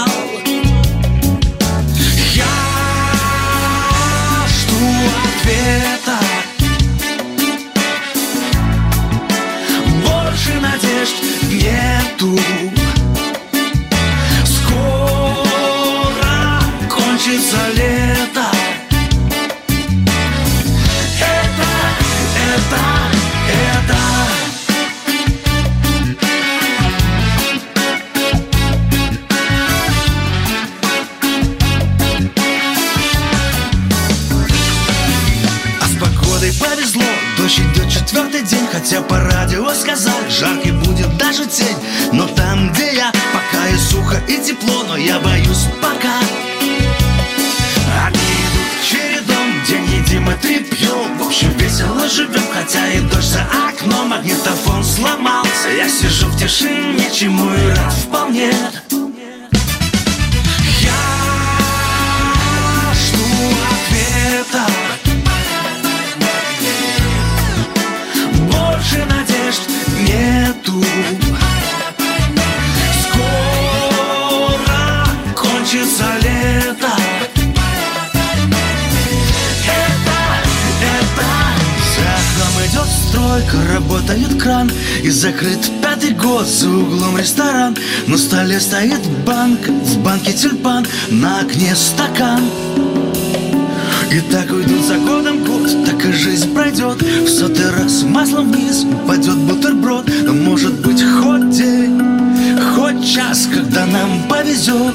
тень Но там, где я, пока и сухо, и тепло Но я боюсь пока. Одни идут чередом, день едим и три пьем. В общем, весело живем, хотя и дождь за окном. Магнитофон сломался, я сижу в тишине Чему и рад вполне. Я жду ответа. Больше надежд нету. Работает кран И закрыт пятый год за углом ресторан. На столе стоит банк, в банке тюльпан На окне стакан. И так уйдут за годом год, так и жизнь пройдет. В сотый раз маслом вниз упадет бутерброд. Может быть хоть день, хоть час, когда нам повезет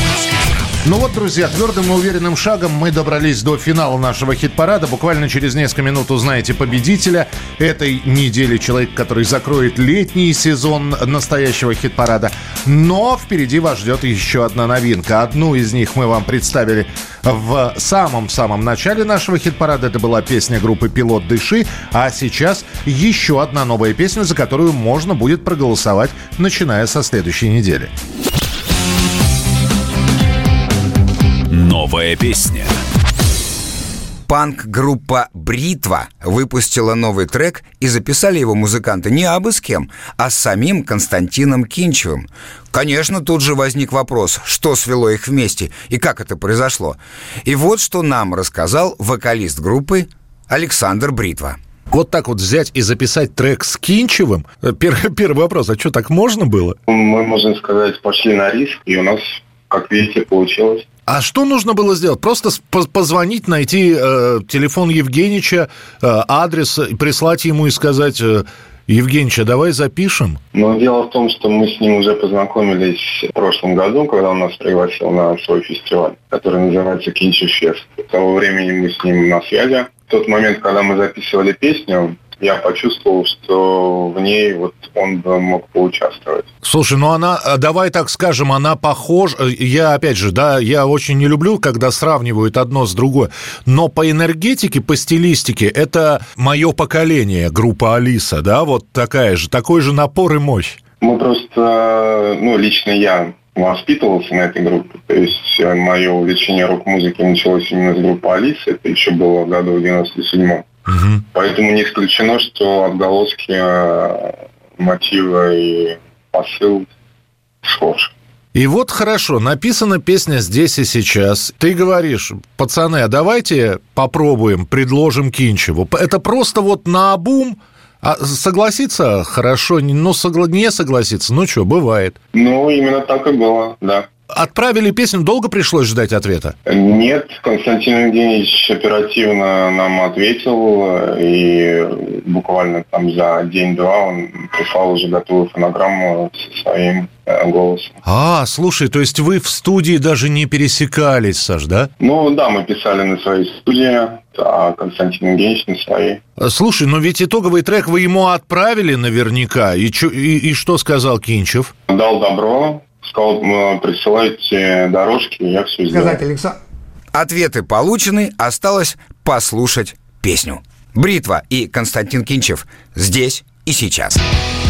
Ну вот, друзья, твердым и уверенным шагом мы добрались до финала нашего хит-парада. Буквально через несколько минут узнаете победителя этой недели. Человек, который закроет летний сезон настоящего хит-парада. Но впереди вас ждет еще одна новинка. Одну из них мы вам представили в самом-самом начале нашего хит-парада. Это была песня группы «Пилот Дыши». А сейчас еще одна новая песня, за которую можно будет проголосовать, начиная со следующей недели.
Новая песня.
Панк-группа «Бритва» выпустила новый трек и записали его музыканты не абы с кем, а с самим Константином Кинчевым. Конечно, тут же возник вопрос, что свело их вместе и как это произошло. И вот что нам рассказал вокалист группы Александр Бритва.
Вот так вот взять и записать трек с Кинчевым? Первый, первый вопрос, а что, так можно было?
Мы, можно сказать, пошли на риск, и у нас, как видите, получилось.
А что нужно было сделать? Просто позвонить, найти э, телефон Евгенича, э, адрес, прислать ему и сказать, э, Евгенича, давай запишем?
Но дело в том, что мы с ним уже познакомились в прошлом году, когда он нас пригласил на свой фестиваль, который называется Кинчи Фест. С того времени мы с ним на связи. В тот момент, когда мы записывали песню, я почувствовал, что в ней вот он мог поучаствовать.
Слушай, ну она, э, давай так скажем, она похожа. э, Я, опять же, да, я очень не люблю, когда сравнивают одно с другой. Но по энергетике, по стилистике, это мое поколение, группа Алиса, да, вот такая же, такой же напор и мощь.
Мы просто, ну, лично я воспитывался на этой группе. То есть э, мое увлечение рок-музыки началось именно с группы Алисы. Это еще было году в 97-м. Поэтому не исключено, что отголоски э, мотива и посыл схож.
И вот хорошо, написана песня здесь и сейчас. Ты говоришь, пацаны, а давайте попробуем, предложим Кинчеву. Это просто вот на обум, а согласиться хорошо, но согла- не согласиться, ну что, бывает.
Ну, именно так и было, да.
Отправили песню, долго пришлось ждать ответа?
Нет, Константин Евгеньевич оперативно нам ответил, э, и буквально там за день-два он прислал уже готовую фонограмму со своим э, голосом.
А, слушай, то есть вы в студии даже не пересекались, Саш, да?
Ну да, мы писали на своей студии, а Константин Евгеньевич на своей.
А, Слушай, но ведь итоговый трек вы ему отправили наверняка. И, чё- и, и что сказал Кинчев?
Дал добро, сказал, «М, присылайте дорожки, я все сделаю.
Ответы получены, осталось послушать песню. Бритва и Константин Кинчев здесь и сейчас.
И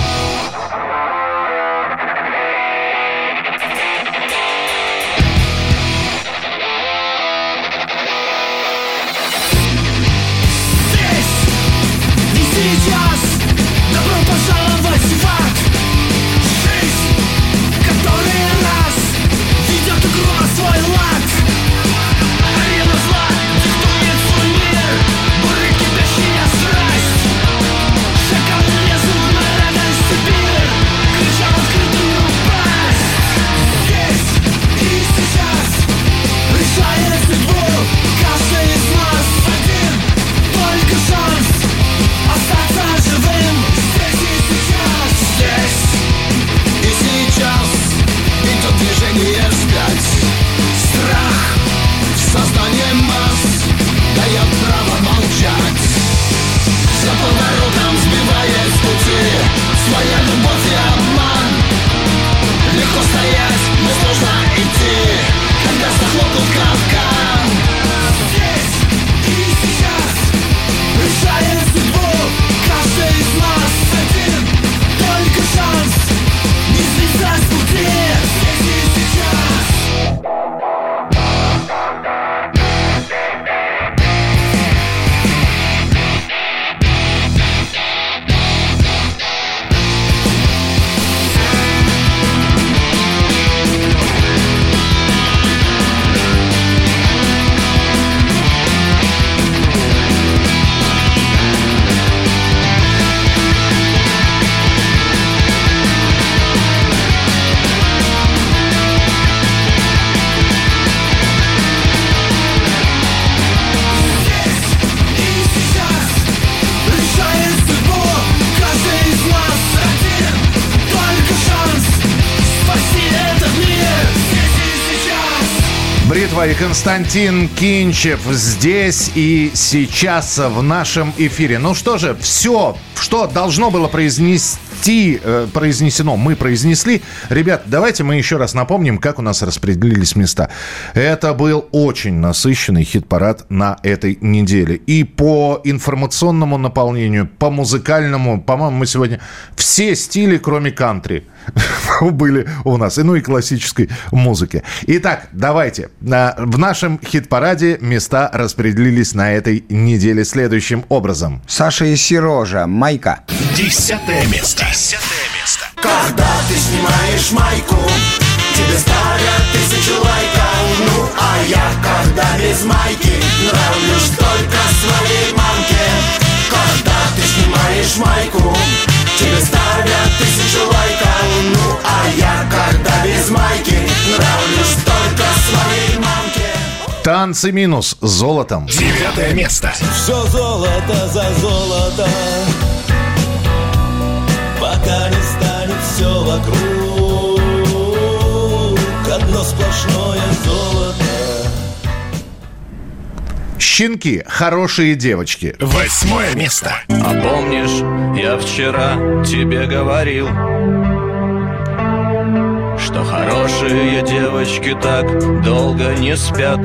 Константин Кинчев здесь и сейчас в нашем эфире. Ну что же, все, что должно было произнести, э, произнесено, мы произнесли. Ребят, давайте мы еще раз напомним, как у нас распределились места. Это был очень насыщенный хит-парад на этой неделе. И по информационному наполнению, по музыкальному, по-моему, мы сегодня все стили, кроме кантри, были у нас. И ну и классической музыки. Итак, давайте. На- В нашем хит-параде места распределились на этой неделе следующим образом.
Саша и Сережа, Майка.
Десятое место. Десятое место.
Когда ты снимаешь майку Тебе ставят тысячу лайков Ну а я, когда без майки Нравлюсь только своей мамке Когда ты снимаешь майку Тебе ставят тысячу лайков. Ну а я, когда без майки Нравлюсь только своей мамке.
Танцы минус золотом.
Девятое место.
Все золото за золото. Пока не станет все вокруг. Одно сплошное золото
Щенки, хорошие девочки.
Восьмое место.
А помнишь, я вчера тебе говорил, что хорошие девочки так долго не спят.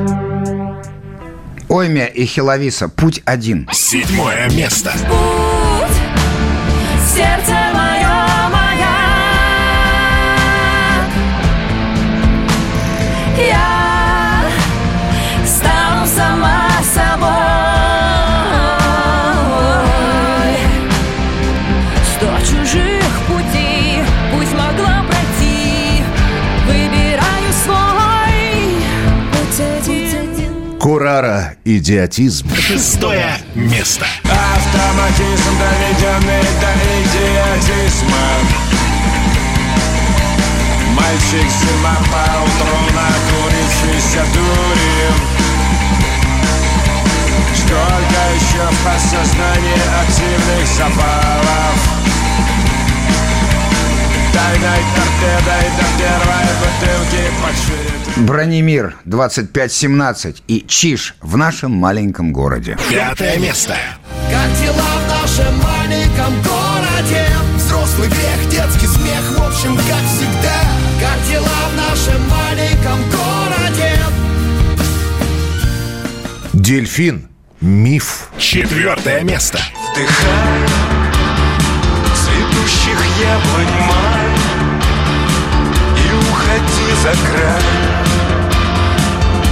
Оймя и Хиловиса. Путь один.
Седьмое место.
Путь, сердце один.
Курара, идиотизм.
Шестое место.
Автоматизм, доведенный до идиотизма Мальчик зима по утру накурившийся дури Сколько еще в подсознании активных запалов
Бронемир 2517 и Чиж в нашем маленьком городе.
Пятое место.
Как дела в нашем маленьком городе? Взрослый грех, детский смех, в общем, как всегда Как дела в нашем маленьком городе?
Дельфин. Миф.
Четвертое место.
Вдыхай цветущих яблонь май И уходи за край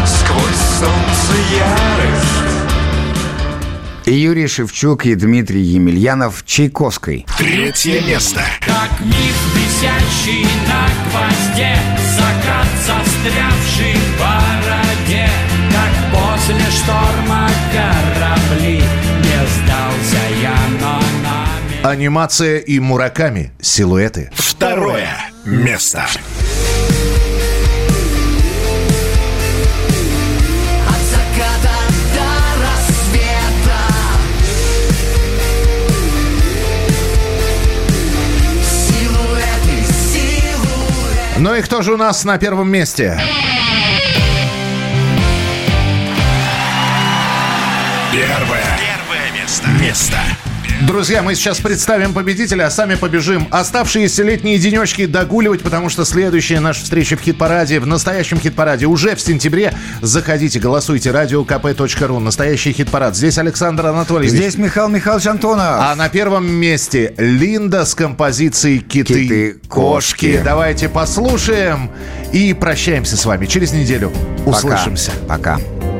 Сквозь солнце ярость
Юрий Шевчук и Дмитрий Емельянов Чайковской.
Третье место.
Как миф, висящий на гвозде Закат, застрявший в бороде Как после шторма корабли Не сдался я, но нами
Анимация и Мураками. Силуэты.
Второе место.
Ну и кто же у нас на первом месте?
Первое. Первое место. Место.
Друзья, мы сейчас представим победителя, а сами побежим оставшиеся летние денечки догуливать, потому что следующая наша встреча в хит-параде, в настоящем хит-параде, уже в сентябре. Заходите, голосуйте, radiokp.ru, настоящий хит-парад. Здесь Александр Анатольевич.
Здесь Михаил Михайлович Антонов.
А на первом месте Линда с композицией «Киты,
«Киты,
кошки».
кошки».
Давайте послушаем и прощаемся с вами. Через неделю
Пока.
услышимся.
Пока.
Киты,